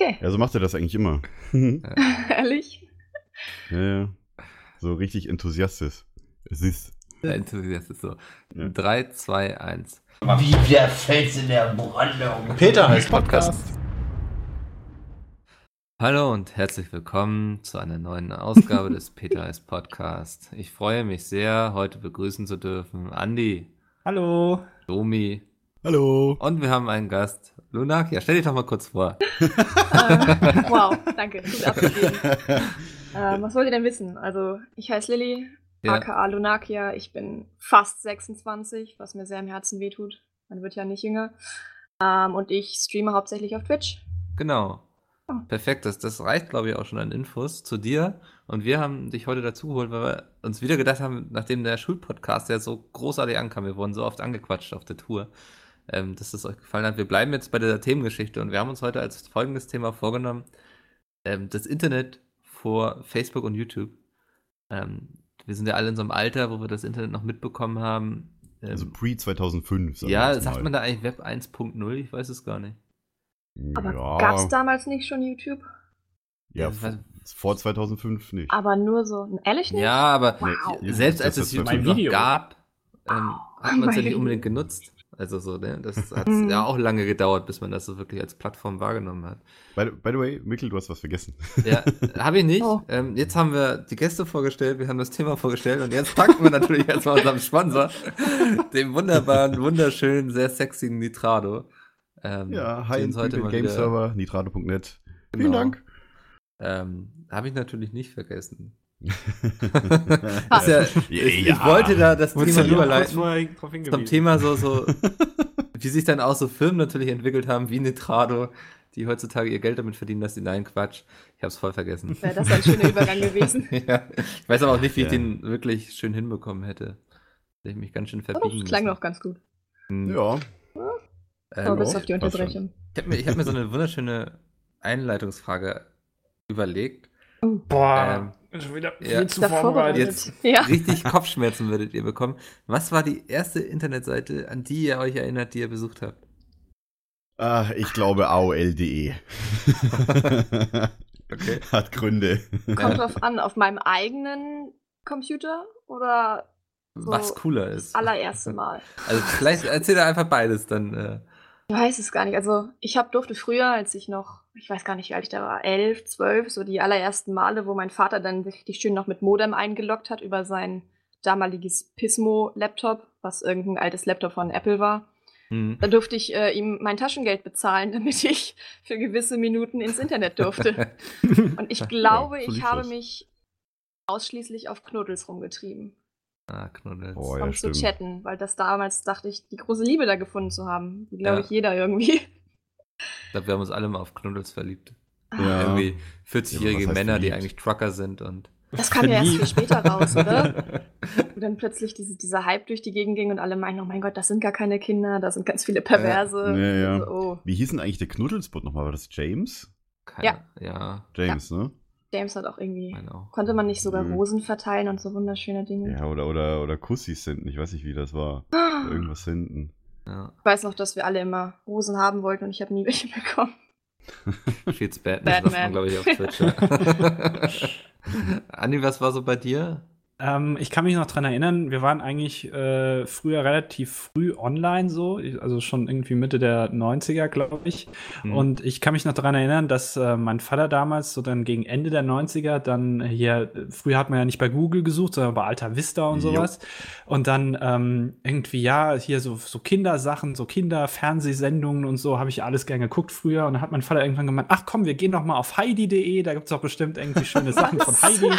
Okay. Ja, so macht er das eigentlich immer. Ehrlich? Ja, ja. So richtig enthusiastisch. Es ist. Der Enthusiast ist so. Ja. 3, 2, 1. Wie der Fels in der Brandung. Peter heißt Podcast. Hallo und herzlich willkommen zu einer neuen Ausgabe des Peter ist Podcast. Ich freue mich sehr, heute begrüßen zu dürfen Andi, Hallo. Domi Hallo. und wir haben einen Gast, Lunakia. Stell dich doch mal kurz vor. Äh, wow, danke. Gut abgegeben. Ähm, was wollt ihr denn wissen? Also, ich heiße Lilly, Ja. aka Lunakia. Ich bin fast 26, was mir sehr im Herzen wehtut. Man wird ja nicht jünger. Ähm, und ich streame hauptsächlich auf Twitch. Genau. Oh. Perfekt, das, das reicht, glaube ich, auch schon an Infos zu dir. Und wir haben dich heute dazu geholt, weil wir uns wieder gedacht haben, nachdem der Schulpodcast ja so großartig ankam, wir wurden so oft angequatscht auf der Tour, ähm, dass es euch gefallen hat. Wir bleiben jetzt bei dieser Themengeschichte und wir haben uns heute als folgendes Thema vorgenommen: ähm, das Internet vor Facebook und YouTube. Ähm, wir sind ja alle in so einem Alter, wo wir das Internet noch mitbekommen haben. Ähm, Also pre 2005. sagen wir ja, jetzt sagt mal. man da eigentlich Web 1.0? Ich weiß es gar nicht. Aber ja, gab's damals nicht schon YouTube? Ja, war- vor, vor 2005 nicht. Aber nur so. Ehrlich nicht? Ja, aber Wow. Selbst als es YouTube noch gab, ähm, hat man es ja nicht unbedingt genutzt. Also so, ne? Das hat ja auch lange gedauert, bis man das so wirklich als Plattform wahrgenommen hat. By, by the way, Mikkel, du hast was vergessen. Ja, habe ich nicht. Oh. Ähm, jetzt haben wir die Gäste vorgestellt, wir haben das Thema vorgestellt und jetzt packen wir natürlich erstmal unseren Sponsor, dem wunderbaren, wunderschönen, sehr sexigen Nitrado. Ähm, Ja, hi, uns heute mal Game wieder- Server, nitrado.net. Genau. Vielen Dank. Ähm, habe ich natürlich nicht vergessen. Ist ja, ich, Ja. ich wollte da das Wurdest Thema überleiten. zum Thema so, so, wie sich dann auch so Firmen natürlich entwickelt haben, wie Nitrado, die heutzutage ihr Geld damit verdienen, dass sie, nein, Quatsch, ich hab's voll vergessen. Wäre das ein schöner Übergang gewesen. ja, ich weiß aber auch nicht, wie ich den wirklich schön hinbekommen hätte. Hätte ich mich ganz schön verbiegen das klang noch ganz gut. Hm, Ja, ähm, Aber bis auf die. Unterbrechung. ich habe mir, ich hab mir so eine wunderschöne Einleitungsfrage überlegt. Boah, schon wieder ja. viel zu vorbereitet. Jetzt Ja. richtig Kopfschmerzen würdet ihr bekommen. Was war die erste Internetseite, an die ihr euch erinnert, die ihr besucht habt? ah, ich glaube AOL.de. Okay. Hat Gründe. Kommt drauf an, auf meinem eigenen Computer oder So, Was cooler ist. das allererste Mal. Also vielleicht erzähl da einfach beides, dann äh, Ich weiß es gar nicht. Also ich hab, durfte früher, als ich noch, ich weiß gar nicht, wie alt ich da war, elf, zwölf, so die allerersten Male, wo mein Vater dann richtig schön noch mit Modem eingeloggt hat über sein damaliges Pismo-Laptop, was irgendein altes Laptop von Apple war. hm. Da durfte ich äh, ihm mein Taschengeld bezahlen, damit ich für gewisse Minuten ins Internet durfte. Und ich glaube, so lief ich habe das. mich ausschließlich auf Knuddels rumgetrieben, Ah, Knuddels. Oh, ja, um zu stimmt. chatten, weil das damals dachte ich, die große Liebe da gefunden zu haben. Die glaube Ja. ich jeder irgendwie. Ich glaube, wir haben uns alle mal auf Knuddels verliebt. Ja. Irgendwie Ja, 40-jährige was heißt Männer, die eigentlich Trucker sind und. Das kam ja erst viel später raus, oder? Wo dann plötzlich diese, dieser Hype durch die Gegend ging und alle meinen, oh mein Gott, das sind gar keine Kinder, das sind ganz viele Perverse. Ja, ja. Also, oh. Wie hieß denn eigentlich der Knuddelspot nochmal? War das James? Keine, ja. Ja, James, ne? James hat auch irgendwie. auch. Konnte man nicht sogar Mhm. Rosen verteilen und so wunderschöne Dinge? Ja, oder, oder, oder Kussis senden. Ich weiß nicht, wie das war. Ah. Irgendwas senden. Ja. Ich weiß noch, dass wir alle immer Rosen haben wollten und ich habe nie welche bekommen. Sheets Batman, das man, Batman. glaube ich, auf Twitch. Andi, was war so bei dir? Ähm, ich kann mich noch dran erinnern, wir waren eigentlich äh, früher relativ früh online so, also schon irgendwie Mitte der 90er, glaube ich. Hm. Und ich kann mich noch daran erinnern, dass äh, mein Vater damals so dann gegen Ende der 90er dann hier, früher hat man ja nicht bei Google gesucht, sondern bei Alta Vista und Jo. sowas. Und dann ähm, irgendwie, ja, hier so, so Kindersachen, so Kinderfernsehsendungen und so, habe ich alles gern geguckt früher. Und dann hat mein Vater irgendwann gemeint, ach komm, wir gehen doch mal auf heidi.de, da gibt's doch bestimmt irgendwie schöne Sachen von Heidi.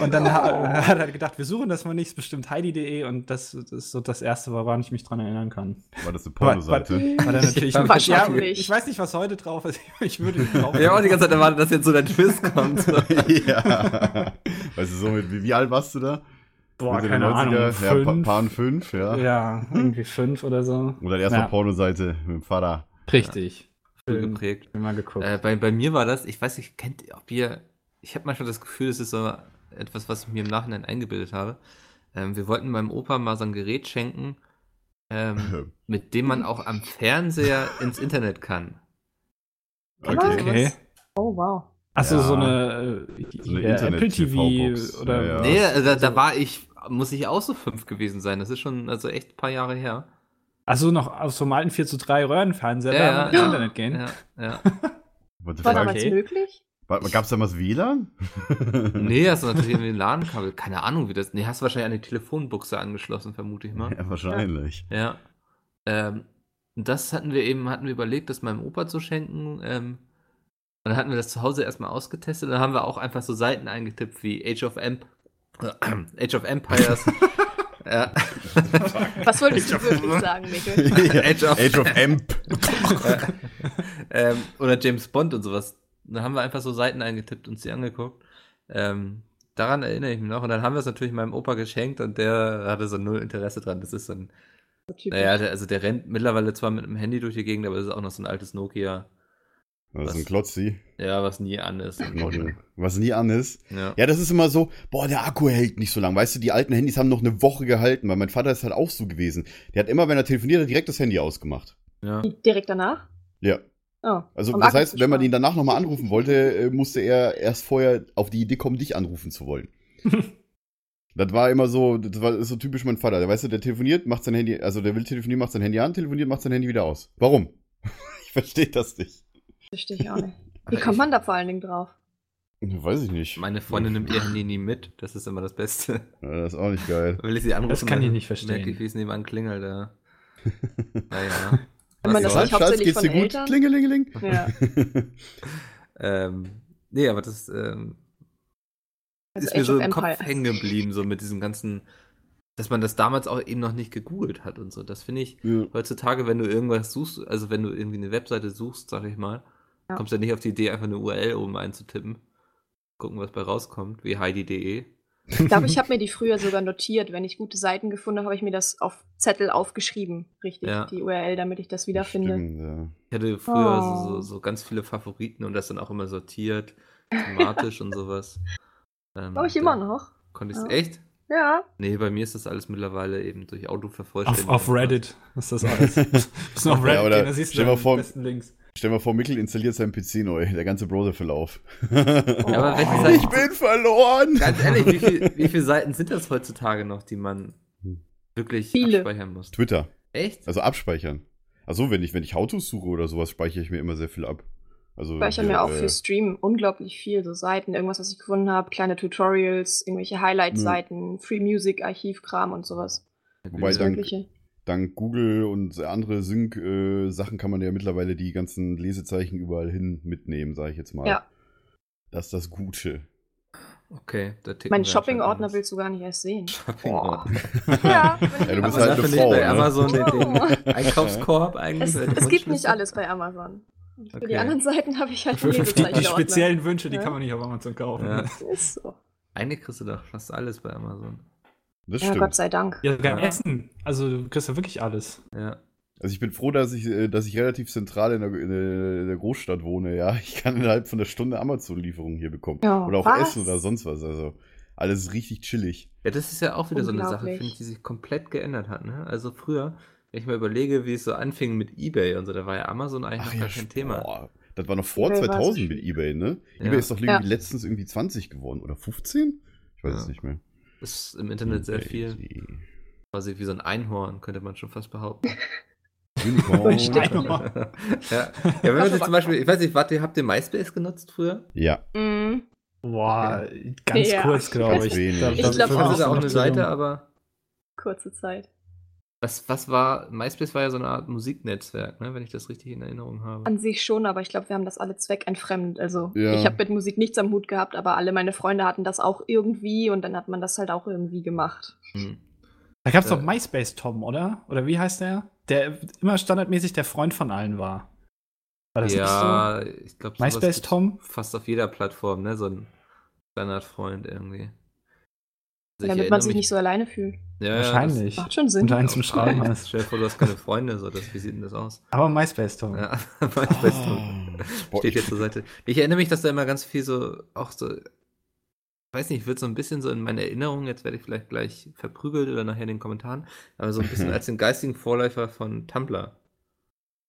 Und dann ha hat er gedacht, wir suchen das mal nicht, ist bestimmt heidi.de und das, das ist so das erste, woran ich mich dran erinnern kann. War das eine War- Pornoseite? War dann natürlich Ja, wahrscheinlich. ich weiß nicht, was heute drauf ist. Ich würde nicht drauf. Ich habe auch die ganze Zeit erwartet, dass jetzt so der Twist kommt. Ja. Weißt du, so mit, wie, wie alt warst du da? Boah, Mitte keine Ahnung. 90er? Ja, pa Fünf. Paaren fünf, ja. ja, irgendwie fünf oder so. Oder erstmal Ja. Pornoseite mit dem Vater. Richtig. Schön. geprägt. Bin mal geguckt. Äh, bei, bei mir war das, ich weiß nicht, kennt ihr, ob ihr, ich habe manchmal das Gefühl, es ist so etwas, was ich mir im Nachhinein eingebildet habe. Ähm, wir wollten meinem Opa mal so ein Gerät schenken, ähm, mit dem man auch am Fernseher ins Internet kann. Was? Okay. Oh, wow. Achso, Ja. so eine, So eine äh, Apple TV oder. Ja, ja. Nee, also da, da war ich, muss ich auch so fünf gewesen sein. Das ist schon also echt ein paar Jahre her. Achso, noch aus so einem alten 4 zu 3 Röhrenfernseher, Ja, da ja. ins Internet gehen. Ja, ja. War damals Okay. möglich? Gab es damals WLAN? Nee, hast du natürlich irgendwie ein LAN-Kabel. Keine Ahnung, wie das. Nee, hast du wahrscheinlich an die Telefonbuchse angeschlossen, vermute ich mal. Ja, wahrscheinlich. Ja. Ähm, das hatten wir eben, hatten wir überlegt, das meinem Opa zu schenken. Ähm, und dann hatten wir das zu Hause erstmal ausgetestet. Dann haben wir auch einfach so Seiten eingetippt wie Age of Emp Age of Empires. ja. Was wolltest du wirklich sagen, Mikkel? Age of- Age of Amp. ähm, oder James Bond und sowas. Da haben wir einfach so Seiten eingetippt und sie angeguckt. Ähm, daran erinnere ich mich noch. Und dann haben wir es natürlich meinem Opa geschenkt und der hatte so null Interesse dran. Das ist so ein, typisch. naja, der, also der rennt mittlerweile zwar mit einem Handy durch die Gegend, aber das ist auch noch so ein altes Nokia. Das ist Was? ein Klotzi. Ja, was nie an ist. Was nie an ist. Ja. Ja, das ist immer so, boah, der Akku hält nicht so lang. Weißt du, die alten Handys haben noch eine Woche gehalten, weil mein Vater ist halt auch so gewesen. Der hat immer, wenn er telefoniert hat, direkt das Handy ausgemacht. ja. Direkt danach? Ja. Oh, Also das Akku heißt, wenn man ihn danach nochmal anrufen wollte, äh, musste er erst vorher auf die Idee kommen, dich anrufen zu wollen. das war immer so, das war so typisch mein Vater. Der weißt du, der telefoniert, macht sein Handy, also der will telefonieren, macht sein Handy an, telefoniert, macht sein Handy wieder aus. Warum? ich verstehe das nicht. Verstehe ich auch nicht. Wie kommt man da vor allen Dingen drauf? Weiß ich nicht. Meine Freundin nimmt ihr Handy nie mit. Das ist immer das Beste. Ja, das ist auch nicht geil. Will ich sie anrufen? Das kann ich nicht verstehen. Merke ich, wie es nebenan klingelt. Ja. Naja. Wenn man das nicht soll's? hauptsächlich von Eltern? Klingelingeling. Ja. ähm, nee, aber das ähm, Also ist mir Age so of im Kopf hängen geblieben, so mit diesem ganzen, dass man das damals auch eben noch nicht gegoogelt hat und so. Das finde ich Ja. heutzutage, wenn du irgendwas suchst, also wenn du irgendwie eine Webseite suchst, sag ich mal, Ja. kommst du ja nicht auf die Idee, einfach eine URL oben einzutippen. Gucken, was bei rauskommt, wie heidi.de. Ich glaube, ich habe mir die früher sogar notiert. Wenn ich gute Seiten gefunden habe, habe ich mir das auf Zettel aufgeschrieben. Richtig, Ja. die URL, damit ich das wiederfinde. Stimmt, ja. Ich hatte früher Oh. so, so, so ganz viele Favoriten und das dann auch immer sortiert, thematisch und sowas. Ähm, Glaube ich immer noch. Konnte ich Ja. echt? Ja. Nee, bei mir ist das alles mittlerweile eben durch Auf, Autovervollständigung. auf Reddit ist das alles. Bist noch auf Ja, Reddit oder gehen, da siehst du die besten Links. Stell mal vor, Mikkel installiert seinen PC neu, der ganze Browserverlauf. Ja, aber welche Oh. Seiten- ich bin verloren! Ganz ehrlich, wie, viel, wie viele Seiten sind das heutzutage noch, die man Hm. wirklich Viele. abspeichern muss? Twitter. Echt? Also abspeichern. Also wenn ich, wenn ich How-Tos suche oder sowas, speichere ich mir immer sehr viel ab. Also, Ich speichere mir auch äh, für Stream unglaublich viel. So Seiten, irgendwas, was ich gefunden habe, kleine Tutorials, irgendwelche Highlight-Seiten, Free Music, Archivkram und sowas. Wobei Mögliche. Dank Google und andere Sync-Sachen kann man ja mittlerweile die ganzen Lesezeichen überall hin mitnehmen, sage ich jetzt mal. Ja. Das ist das Gute. Okay, da ticken Mein Shopping-Ordner willst du gar nicht erst sehen. Shopping-Ordner. Ja, Ja, du bist halt eine nicht Frau, bei ne? Amazon den, den Oh. Einkaufskorb eigentlich. es, der es gibt nicht alles bei Amazon. Für die Okay. anderen Seiten habe ich halt die, die speziellen Wünsche, die Ja. kann man nicht auf Amazon kaufen. Ja. Ist so. Eigentlich kriegst du doch fast alles bei Amazon. Das Ja, stimmt. Gott sei Dank. Ja, sogar im Ja. Essen. Also du kriegst ja wirklich alles. Ja. Also ich bin froh, dass ich, äh, dass ich relativ zentral in der, in der- Großstadt wohne, ja. Ich kann innerhalb von einer Stunde Amazon-Lieferungen hier bekommen. Ja, oder auch was? Essen oder sonst was. Also alles richtig chillig. Ja, das ist ja auch wieder so eine Sache, finde ich, die sich komplett geändert hat. Ne? Also früher, wenn ich mal überlege, wie es so anfing mit Ebay und so, da war ja Amazon eigentlich noch gar kein Thema. boah, Das war noch vor eBay war 2000 so mit. Ebay, ne? Ja. Ebay ist doch irgendwie Ja. letztens irgendwie 20 geworden. Oder 15? Ich weiß Ja. es nicht mehr. Ist im Internet sehr viel. Quasi wie so ein Einhorn, könnte man schon fast behaupten. Unicorn. Ja. ja, wenn man sich zum Beispiel, ich weiß nicht, wart ihr, habt ihr MySpace genutzt früher? Ja. Mhm. Boah, ganz Ja. kurz, glaube ich. Ich da- glaub, da- auch. Das ist auch eine Seite, aber Kurze Zeit. Was, was war, MySpace war ja so eine Art Musiknetzwerk, ne, wenn ich das richtig in Erinnerung habe. An sich schon, aber ich glaube, wir haben das alle zweckentfremdet. Also Ja. ich habe mit Musik nichts am Hut gehabt, aber alle meine Freunde hatten das auch irgendwie und dann hat man das halt auch irgendwie gemacht. Hm. Da gab es Ja. doch MySpace Tom, oder? Oder wie heißt der? Der immer standardmäßig der Freund von allen war. War das Ja, ich glaube, MySpace Tom? fast auf jeder Plattform, ne, so ein Standardfreund irgendwie. Also damit man sich mich- nicht so alleine fühlt. Ja, Wahrscheinlich. Macht schon Und Sinn. einen zum Schreiben hast. stell dir vor, du hast keine Freunde, so, das, wie sieht denn das aus? Aber MySpace Tom. Ja, MySpace Tom. Boah, Steht ich- jetzt zur Seite. Ich erinnere mich, dass da immer ganz viel so, auch so, weiß nicht, wird so ein bisschen so in meine Erinnerung, jetzt werde ich vielleicht gleich verprügelt oder nachher in den Kommentaren, aber so ein bisschen als den geistigen Vorläufer von Tumblr.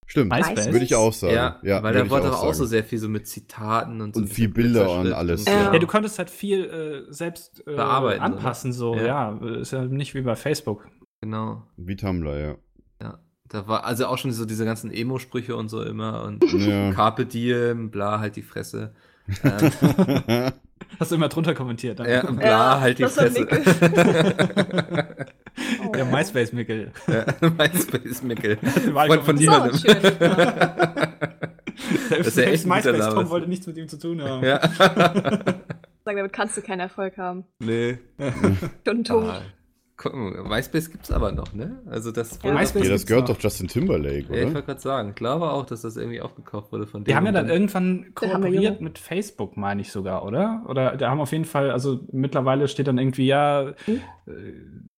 Stimmt, MySpace? würde ich auch sagen. Ja, weil würde der ich wollte auch, sagen. so sehr viel so mit Zitaten und so. Und viel Bilder und alles, ja. Ja, du konntest halt viel äh, selbst äh, Bearbeiten, anpassen, so, Ja. ja. Ist ja nicht wie bei Facebook. Genau. Wie Tumblr, ja. Ja. Da war also auch schon so diese ganzen Emo-Sprüche und so immer und Ja. Carpe Diem, bla, halt die Fresse. Hast du immer drunter kommentiert. Dann. ja, bla, Ja, halt die war Fresse. Oh. Der MySpace-Mickel. ja, MySpace-Mickel. von auch niemandem. Das ist ja echt. MySpace-Tom wollte nichts mit ihm zu tun haben. Ja. Sag, damit kannst du keinen Erfolg haben. nee. Schon tot. Ah, guck mal, MySpace gibt's aber noch, ne? Also das Ja, MySpace ja, das gehört noch. doch Justin Timberlake, Ja, ich oder? wollte gerade sagen, ich glaube auch, dass das irgendwie aufgekauft wurde von Die dem haben ja und dann irgendwann kooperiert mit Facebook, meine ich sogar, oder? Oder da haben auf jeden Fall, also mittlerweile steht dann irgendwie, ja, Hm?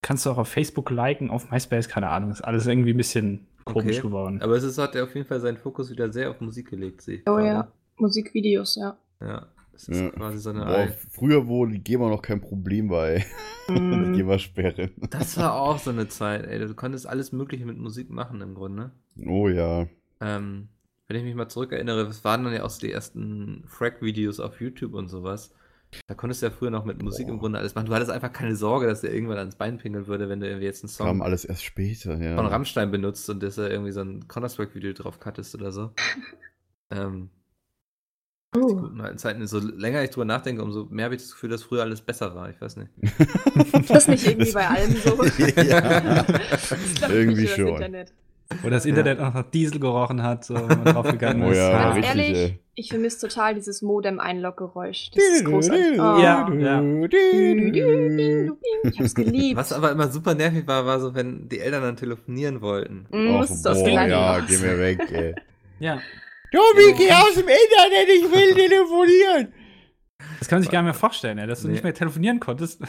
Kannst du auch auf Facebook liken, auf MySpace, keine Ahnung. Ist alles irgendwie ein bisschen komisch Okay. geworden. Aber es ist, hat er auf jeden Fall seinen Fokus wieder sehr auf Musik gelegt, sehe ich. Oh gerade. ja. Musikvideos, ja. Ja. Das ist Ja. quasi so eine Boah, früher, wo die GEMA noch kein Problem war, ey. Die Mhm. GEMA-Sperre. Das war auch so eine Zeit, ey. Du konntest alles Mögliche mit Musik machen im Grunde. Oh ja. Ähm, wenn ich mich mal zurückerinnere, es waren dann ja auch so die ersten Frag-Videos auf YouTube und sowas. Da konntest du ja früher noch mit Musik im Boah. Grunde alles machen. Du hattest einfach keine Sorge, dass der irgendwann ans Bein pinkeln würde, wenn du irgendwie jetzt einen Kam Song alles erst später, ja. von Rammstein benutzt und dass er irgendwie so ein Counter-Strike-Video drauf cuttest oder so. ähm, die Oh. guten alten Zeiten. So länger ich drüber nachdenke, umso mehr habe ich das Gefühl, dass früher alles besser war. Ich weiß nicht. Ist das nicht irgendwie bei allem so? ja. Das Irgendwie schon. Wo das Internet auch nach Diesel gerochen hat, so, wenn man draufgegangen Oh ist. ja, Ganz richtig, ehrlich, ey. ich vermisse total dieses Modem-Einloggeräusch. Das ist großartig. Oh. Ja, ja. Ich hab's geliebt. Was aber immer super nervig war, war so, wenn die Eltern dann telefonieren wollten. Mm, Och, das ist das boah, ja, geh mir weg, ey. Ja. Tobi, geh aus dem Internet, ich will telefonieren. Das kann man sich gar nicht mehr vorstellen, dass du Nee. nicht mehr telefonieren konntest,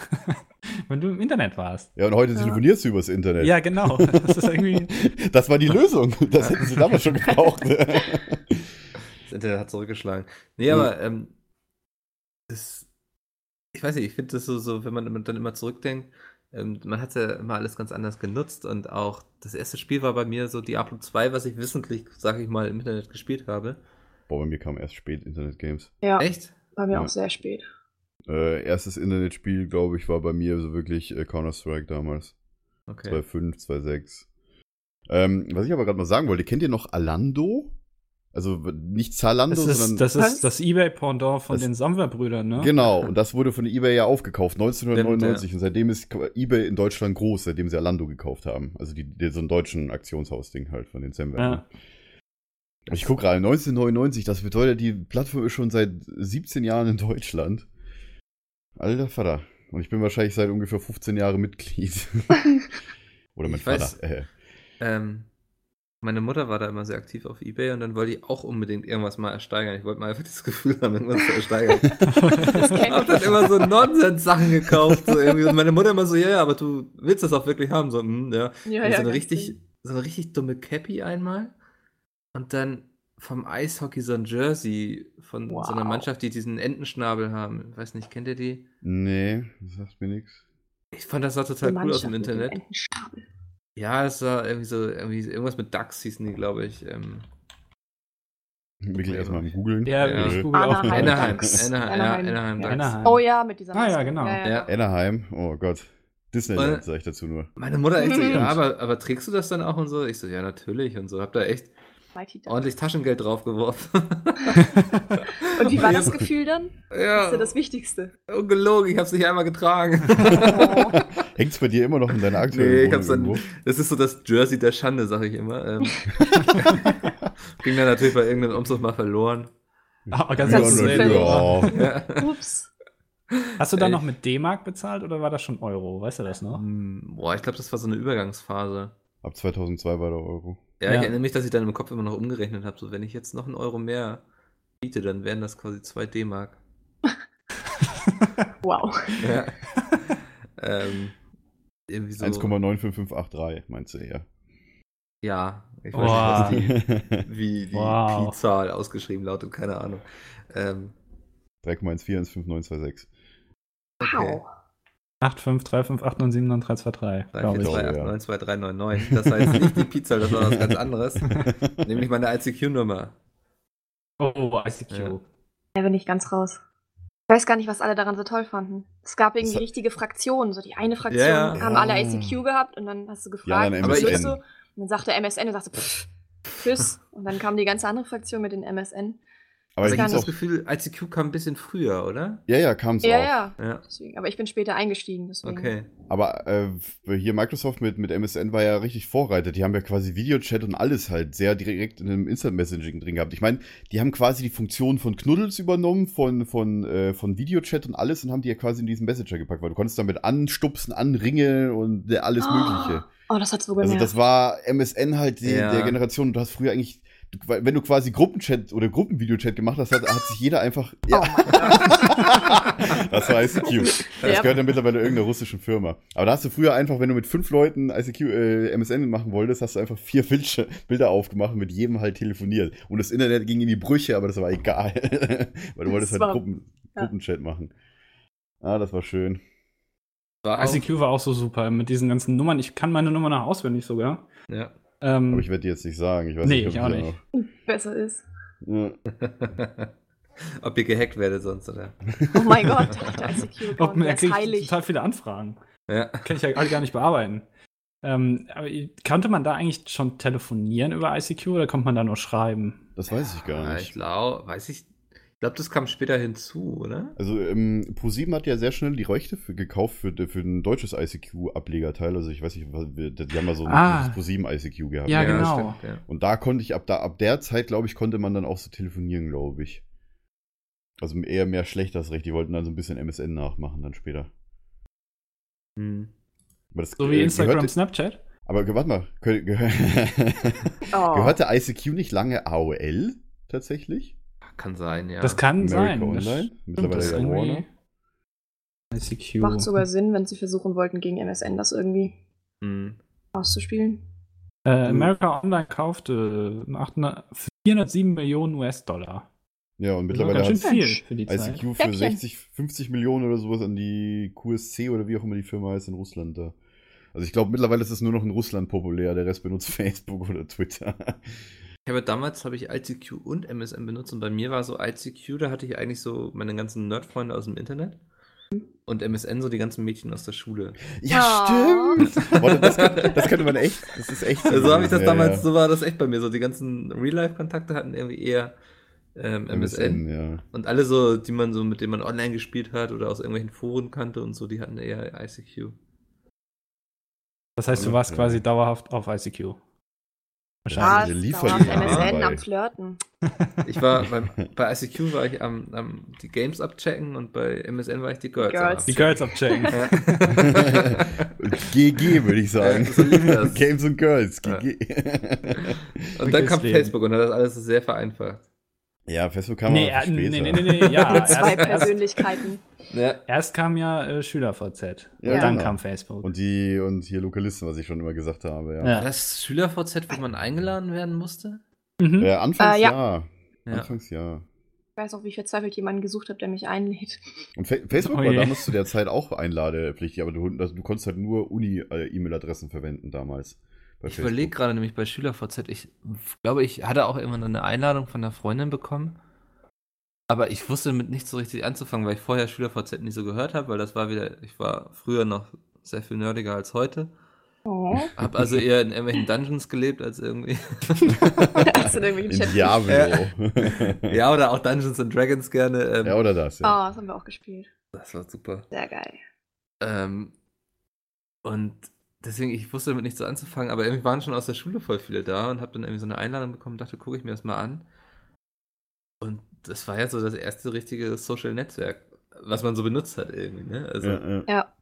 wenn du im Internet warst. Ja, und heute Ja. telefonierst du übers Internet. Ja, genau. Das ist irgendwie. Das war die Lösung. Das hätten sie damals schon gebraucht. Das Internet hat zurückgeschlagen. Nee, aber ähm, das, ich weiß nicht, ich finde das so, so, wenn man immer- dann immer zurückdenkt, ähm, man hat ja immer alles ganz anders genutzt und auch das erste Spiel war bei mir so Diablo 2, was ich wissentlich, sag ich mal, im Internet gespielt habe. Boah, bei mir kam erst spät Internet-Games. Ja, Echt? War mir Ja. auch sehr spät. Äh, erstes Internetspiel, glaube ich, war bei mir so wirklich äh, Counter-Strike damals. Okay. 2.5, 2.6. Ähm, was ich aber gerade mal sagen wollte, kennt ihr noch Alando? Also nicht Zalando, Das sondern. ist das, Was? ist das Ebay-Pendant von Das- den Samwer-Brüdern, ne? Genau, und das wurde von eBay ja aufgekauft, 1999. Stimmt, Und seitdem ist eBay in Deutschland groß, seitdem sie Alando gekauft haben. Also die, die, so ein deutschen Aktionshaus-Ding halt von den Sam-Werken. Ja. Ich gucke gerade, 1999, das bedeutet, die Plattform ist schon seit 17 Jahren in Deutschland. Alter Vater. Und ich bin wahrscheinlich seit ungefähr 15 Jahren Mitglied. Oder mein Ich weiß- Vater. Äh, Ähm, meine Mutter war da immer sehr aktiv auf Ebay und dann wollte ich auch unbedingt irgendwas mal ersteigern. Ich wollte mal einfach das Gefühl haben, irgendwas zu ersteigern. Ich kenn hab dann immer so Nonsens-Sachen gekauft. So irgendwie. Und meine Mutter immer so, ja, ja, aber du willst das auch wirklich haben. So, hm, ja. Ja, Und ja, so, eine richtig, so eine richtig dumme Cappy einmal. Und dann vom Eishockey so ein Jersey von so einer Wow. Mannschaft, die diesen Entenschnabel haben. Ich weiß nicht, kennt ihr die? nee, das sagt mir nichts. Ich fand das sah total cool aus Mannschaft im mit dem Internet. Ja, es war irgendwie so, irgendwie irgendwas mit Ducks hießen die, glaube ich. Ähm, Ja, erstmal am Googeln. Ja, Ja. ich google auch Anaheim. Anaheim, Ducks. Anaheim, Anaheim. ja, Anaheim Ducks. Anaheim. Oh ja, mit dieser Ah, ja, genau. Ja. Anaheim, oh Gott. Disneyland, sag ich dazu nur. Meine Mutter echt so, ja, aber, aber trägst du das dann auch und so? Ich so, ja, natürlich und so. Hab da echt Mighty Ducks. ordentlich Taschengeld draufgeworfen. Und wie war das Ja. Gefühl dann? Das ist ja, ja das Wichtigste. ungelogen, ich hab's nicht einmal getragen. Oh. Hängt's bei dir immer noch in deiner aktuellen nee, ich hab's dann, irgendwo? das ist so das Jersey der Schande, sag ich immer. Ähm, ging dann natürlich bei irgendeinem Umzug mal verloren. Aber ganz Ja, kurz, das ist ja. Ja. Ups. Hast du da Ey. noch mit D-Mark bezahlt oder war das schon Euro? Weißt du das noch? Hm, Boah, ich glaube, das war so eine Übergangsphase. Ab 2002 war der Euro. Ja, Ja. ich erinnere mich, dass ich dann im Kopf immer noch umgerechnet habe. So, wenn ich jetzt noch einen Euro mehr biete, dann wären das quasi 2 D-Mark. Wow. Ja. ähm, irgendwie so. 1,95583, meinst du eher. Ja, ich Wow. weiß nicht, was die, wie die Wow. Pi-Zahl ausgeschrieben lautet, keine Ahnung. Ähm, 3,145926. okay. Wow. 85358979323, glaube ich. 343892399. Das war jetzt nicht die Pizza, das war was ganz anderes. Nämlich meine ICQ-Nummer. Oh, ICQ. Ja. Da bin ich ganz raus. Ich weiß gar nicht, was alle daran so toll fanden. Es gab irgendwie So- richtige Fraktionen. So die eine Fraktion Ja, ja. haben alle ICQ gehabt und dann hast du gefragt, dann was MSN. willst du? Und dann sagte MSN und sagte, pff, tschüss. Und dann kam die ganze andere Fraktion mit den MSN. Aber da ich habe das. Gefühl, ICQ kam ein bisschen früher, oder? Ja, ja, kam's Ja, auch. ja. Ja. Deswegen. Aber ich bin später eingestiegen, deswegen. Okay. Aber äh, hier Microsoft mit, mit MSN war ja richtig Vorreiter. Die haben ja quasi Videochat und alles halt sehr direkt in einem Instant Messaging drin gehabt. Ich meine, die haben quasi die Funktion von Knuddels übernommen, von, von, äh, von Videochat und alles und haben die ja quasi in diesen Messenger gepackt, weil du konntest damit anstupsen, anringeln und äh, alles Mögliche. Oh, das hat so Also genervt. das war MSN halt die, Ja. der Generation. Du hast früher eigentlich, wenn du quasi Gruppenchat oder Gruppenvideochat gemacht hast, hat, hat sich jeder einfach. Ja, Oh das war ICQ. Das Ja. gehört ja mittlerweile irgendeiner russischen Firma. Aber da hast du früher einfach, wenn du mit fünf Leuten ICQ, äh, MSN machen wolltest, hast du einfach vier Bilder aufgemacht und mit jedem halt telefoniert. Und das Internet ging in die Brüche, aber das war egal. Weil du wolltest Das halt Gruppen, ja. Gruppenchat machen. Ah, das war schön. War ICQ war auch so super mit diesen ganzen Nummern. Ich kann meine Nummer noch auswendig sogar. ja. Ähm, Aber ich werde die jetzt nicht sagen. Ich weiß Nee, nicht, ob ich auch nicht. Besser ist. Ja. Ob ihr gehackt werdet sonst, oder? Oh mein Gott, der ICQ-Account, er ist kriegt heilig. total viele Anfragen. Ja. Kann ich ja alle gar nicht bearbeiten. Ähm, aber konnte man da eigentlich schon telefonieren über ICQ oder kommt man da nur schreiben? Das weiß ich gar Ja, nicht. ich glaube, weiß ich. Ich glaube, das kam später hinzu, oder? Also ähm, ProSieben hat ja sehr schnell die Rechte für, gekauft für, für ein deutsches ICQ-Ablegerteil. Also ich weiß nicht, was wir- die haben mal so ein Ah. dieses ProSieben ICQ gehabt. Ja, genau. stimmt, ja. Und da konnte ich ab da ab der Zeit, glaube ich, konnte man dann auch so telefonieren, glaube ich. Also eher mehr schlecht als recht. Die wollten dann so ein bisschen MSN nachmachen dann später. Hm. Aber das, So wie äh, Instagram, Gehörte, Snapchat? aber warte mal, gehör, gehör, Oh. gehörte ICQ nicht lange AOL tatsächlich? Kann sein, ja. Das kann sein. America Das Online? Mittlerweile das Warner. ICQ. Macht sogar Sinn, wenn sie versuchen wollten, gegen MSN das irgendwie Hm. auszuspielen. Äh, America Online kaufte 800 407 Millionen US-Dollar. Ja, und mittlerweile hat schön viel für die Zeit. ICQ für Häppchen. 60, 50 Millionen oder sowas an die QSC oder wie auch immer die Firma heißt in Russland da. Also ich glaube, mittlerweile ist es nur noch in Russland populär, der Rest benutzt Facebook oder Twitter. Ich habe damals habe ich ICQ und MSN benutzt und bei mir war so ICQ, da hatte ich eigentlich so meine ganzen Nerdfreunde aus dem Internet und MSN so die ganzen Mädchen aus der Schule. Ja, Oh. stimmt. Das, könnte, das könnte man echt, das ist echt so habe ich das gewesen, damals, ja, so war das echt bei mir. So die ganzen Real-Life-Kontakte hatten irgendwie eher ähm, ja. MSN. ja. Und alle so, die man so, mit denen man online gespielt hat oder aus irgendwelchen Foren kannte und so, die hatten eher ICQ. Das heißt, du warst quasi dauerhaft auf ICQ. Was? Ja, Dauerhaft Lieferdienste MSN am Flirten. Ich war beim, bei ICQ war ich am, am die Games abchecken und bei MSN war ich die Girls. Girls. Die Girls abchecken. Ja. GG, würde ich sagen. Ja, so. Games and Girls, GG. und dann kam. Facebook und hat das alles sehr vereinfacht. Ja, Facebook kam nee, aber äh, nee, später. nee, nee, nee, ja. Zwei erst, Persönlichkeiten. Ja. erst kam ja äh, SchülerVZ. Ja, und dann genau. kam Facebook. Und die, und hier Lokalisten, was ich schon immer gesagt habe, ja. Ja. Das SchülerVZ, wo man eingeladen werden musste? Mhm. Äh, anfangs Äh, ja. ja. Ja. Anfangs ja. Ich weiß auch, wie verzweifelt jemanden gesucht habe, der mich einlädt. Und Fa Facebook Oh war damals zu der Zeit auch einladepflichtig, aber du, also du konntest halt nur Uni-E-Mail-Adressen verwenden damals. Ich überlege gerade nämlich bei SchülerVZ, ich glaube, ich hatte auch irgendwann eine Einladung von einer Freundin bekommen. Aber ich wusste mit nichts so richtig anzufangen, weil ich vorher SchülerVZ nicht so gehört habe, weil das war wieder, ich war früher noch sehr viel nerdiger als heute. Oh. Hab also eher in irgendwelchen Dungeons gelebt als irgendwie. Hast du irgendwie In? Diablo. ja, oder auch Dungeons and Dragons gerne. Ähm, ja, oder das, Oh, ja. das haben wir auch gespielt. Das war super. Sehr geil. Ähm, und deswegen, ich wusste damit nichts so anzufangen, aber irgendwie waren schon aus der Schule voll viele da und habe dann irgendwie so eine Einladung bekommen, dachte, gucke ich mir das mal an. Und das war ja so das erste richtige Social Netzwerk, was man so benutzt hat irgendwie, ne? Also, ja, ja. Ja.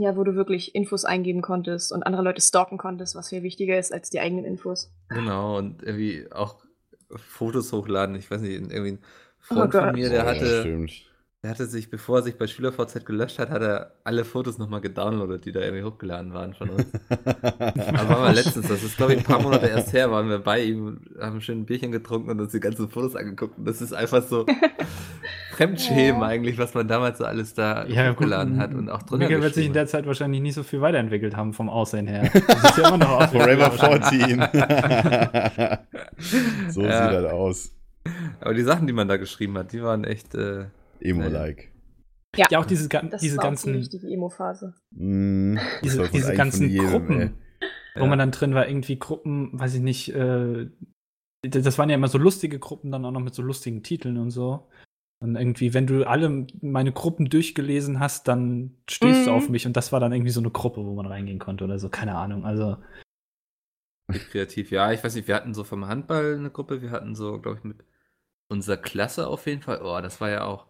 Ja, wo du wirklich Infos eingeben konntest und andere Leute stalken konntest, was viel wichtiger ist als die eigenen Infos. genau, und irgendwie auch Fotos hochladen. Ich weiß nicht, irgendwie ein Oh Freund von Gott. mir, der Oh, ja, hatte, stimmt. Er hatte sich, bevor er sich bei SchülerVZ gelöscht hat, hat er alle Fotos nochmal gedownloadet, die da irgendwie hochgeladen waren von uns. Aber waren wir letztens, das ist glaube ich ein paar Monate erst her, waren wir bei ihm, haben schön ein Bierchen getrunken und uns die ganzen Fotos angeguckt. Und das ist einfach so Fremdschämen Ja. eigentlich, was man damals so alles da Ja, gut, hochgeladen hat und auch drunter Miguel wird sich in der Zeit wahrscheinlich nicht so viel weiterentwickelt haben vom Aussehen her. Das sieht ja immer noch aus. Forever früher. 14. so Ja. sieht das aus. Aber die Sachen, die man da geschrieben hat, die waren echt. Äh, Emo-like. Ja, auch diese, gan- Das diese war auch die ganzen, richtige Emo-Phase. Mm, diese, diese ganzen jedem, Gruppen, ey. wo Ja. man dann drin war, irgendwie Gruppen, weiß ich nicht, äh, das waren ja immer so lustige Gruppen, dann auch noch mit so lustigen Titeln und so. Und irgendwie, wenn du alle meine Gruppen durchgelesen hast, dann stehst du Mhm. auf mich und das war dann irgendwie so eine Gruppe, wo man reingehen konnte oder so, keine Ahnung. Also, kreativ. Ja, ich weiß nicht, wir hatten so vom Handball eine Gruppe, wir hatten so, glaube ich, mit unserer Klasse auf jeden Fall. Oh, das war ja auch.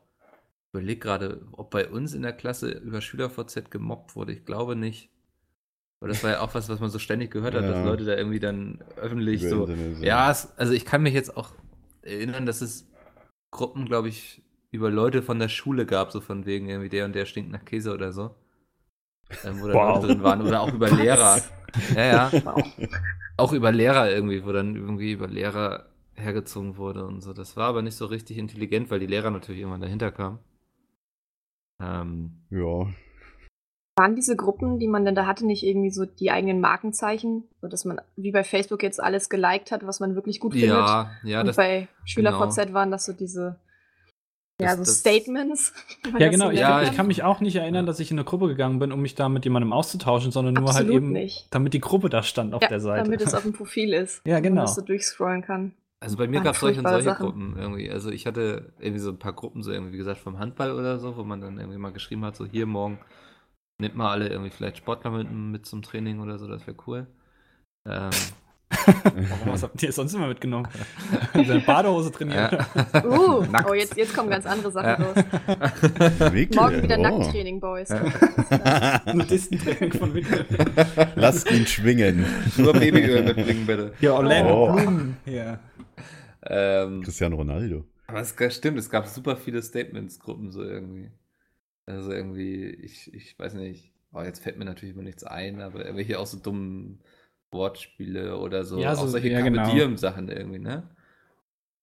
Ich überleg gerade, ob bei uns in der Klasse über SchülerVZ gemobbt wurde. Ich glaube nicht. Aber das war ja auch was, was man so ständig gehört hat, Ja. dass Leute da irgendwie dann öffentlich Über so. Internet. Ja, es, also ich kann mich jetzt auch erinnern, dass es Gruppen, glaube ich, über Leute von der Schule gab, so von wegen irgendwie der und der stinkt nach Käse oder so. Ähm, wo da Wow. Leute drin waren. Oder auch über Was? Lehrer. Ja, ja. Wow. Auch über Lehrer irgendwie, wo dann irgendwie über Lehrer hergezogen wurde und so. Das war aber nicht so richtig intelligent, weil die Lehrer natürlich irgendwann dahinter kamen. Ähm, Ja. Waren diese Gruppen, die man dann da hatte, nicht irgendwie so die eigenen Markenzeichen? So dass man wie bei Facebook jetzt alles geliked hat, was man wirklich gut findet? ja, ja, Und das, bei SchülerVZ waren das so diese ja, Das- so das- Statements. ja, genau. so Ich, Ja, ich kann mich auch nicht erinnern, dass ich in eine Gruppe gegangen bin, um mich da mit jemandem auszutauschen, sondern nur Absolut halt eben, nicht. damit die Gruppe da stand auf ja, der Seite. damit es auf dem Profil ist. Ja, genau. Man das so durchscrollen kann. Also bei mir gab es solche und solche Sachen. Gruppen irgendwie. Also ich hatte irgendwie so ein paar Gruppen, so irgendwie, wie gesagt, vom Handball oder so, wo man dann irgendwie mal geschrieben hat, so hier morgen nimmt mal alle irgendwie vielleicht Sportler mit, mit zum Training oder so, das wäre cool. Ähm, Warum, was habt ihr sonst immer mitgenommen? Seine Badehose trainiert. ja. Uh, Nackt. oh, jetzt, jetzt kommen ganz andere Sachen Ja. los. Wirklich? Morgen wieder Oh. Nackttraining, Boys. Nudistentraining von Miguel. Lass ihn schwingen. Nur Babyöl mitbringen, bitte. Ja, Orlando Oh. Bloom. Ja. Ähm, Cristiano Ronaldo. Aber es stimmt, es gab super viele Statements-Gruppen so irgendwie. Also irgendwie, ich, ich weiß nicht, oh, jetzt fällt mir natürlich immer nichts ein, aber irgendwelche auch so dummen Wortspiele oder so, Ja, auch so- solche ja, genau. Diem-Sachen irgendwie, ne?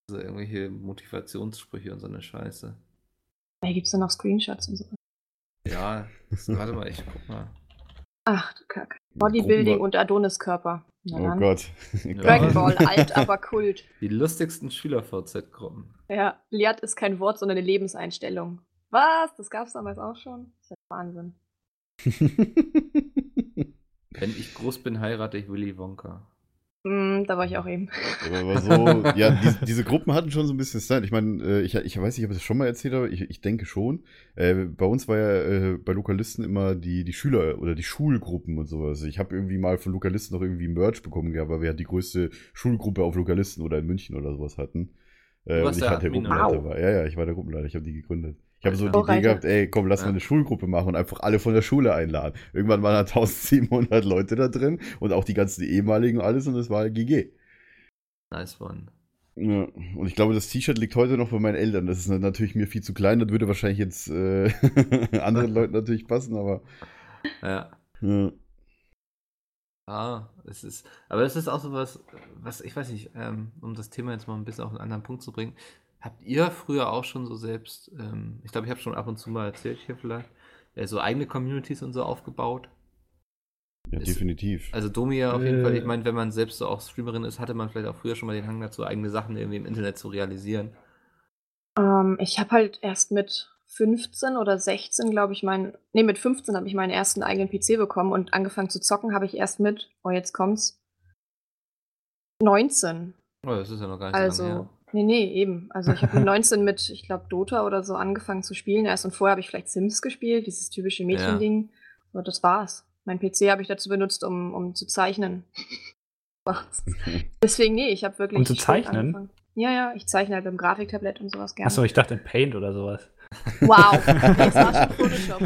Also irgendwelche Motivationssprüche und so eine Scheiße. Da gibt es dann noch Screenshots und so. Ja, das, warte mal, ich guck mal. Ach, du Kacke. Bodybuilding und Adoniskörper. Na Oh dann. Gott. Dragon Ball, alt, aber Kult. Die lustigsten Schüler-VZ-Gruppen. Ja, Liat ist kein Wort, sondern eine Lebenseinstellung. Was? Das gab's damals auch schon? Das ist ja Wahnsinn. Wenn ich groß bin, heirate ich Willy Wonka. Mm, da war ich auch eben. Aber so, ja, diese, diese Gruppen hatten schon so ein bisschen Style. Ich meine, äh, ich, ich weiß nicht, ob ich das schon mal erzählt habe, ich, ich denke schon. Äh, bei uns war ja äh, bei Lokalisten immer die, die Schüler- oder die Schulgruppen und sowas. Ich habe irgendwie mal von Lokalisten noch irgendwie Merch bekommen gehabt, weil wir ja die größte Schulgruppe auf Lokalisten oder in München oder sowas hatten. Äh, Du und ich der halt der Gruppenleiter war. Ja, ja, ich war der Gruppenleiter, ich habe die gegründet. Ich habe so die. Idee gehabt, ey, komm, lass Ja. mal eine Schulgruppe machen und einfach alle von der Schule einladen. Irgendwann waren da 1700 Leute da drin und auch die ganzen ehemaligen und alles und es war GG. Nice one. Ja, und ich glaube, das T-Shirt liegt heute noch bei meinen Eltern. Das ist natürlich mir viel zu klein. Das würde wahrscheinlich jetzt äh, anderen Leuten natürlich passen, aber. Ja. Ja. Ah, es ist, aber es ist auch so was, was, ich weiß nicht, ähm, um das Thema jetzt mal ein bisschen auf einen anderen Punkt zu bringen. Habt ihr früher auch schon so selbst, ähm, ich glaube, ich habe schon ab und zu mal erzählt hier vielleicht, äh, so eigene Communities und so aufgebaut? ja, Ist- definitiv. Also Domi ja auf jeden Fall, Äh. ich meine, wenn man selbst so auch Streamerin ist, hatte man vielleicht auch früher schon mal den Hang dazu, eigene Sachen irgendwie im Internet zu realisieren. Ähm, ich habe halt erst mit 15 oder 16, glaube ich, meinen. Nee, mit 15 habe ich meinen ersten eigenen PC bekommen und angefangen zu zocken habe ich erst mit, oh, jetzt kommt's, 19. Oh, das ist ja noch gar nicht so lange Also, nee, nee, eben. Also ich habe mit 19 mit, ich glaube, Dota oder so angefangen zu spielen erst und vorher habe ich vielleicht Sims gespielt, dieses typische Mädchending. So, das war's. Mein PC habe ich dazu benutzt, um, um zu zeichnen. Deswegen, nee, ich habe wirklich. Um zu zeichnen? angefangen. Ja, ja, ich zeichne halt mit dem Grafiktablett und sowas gerne. Achso, ich dachte in Paint oder sowas. Wow, das war schon Photoshop.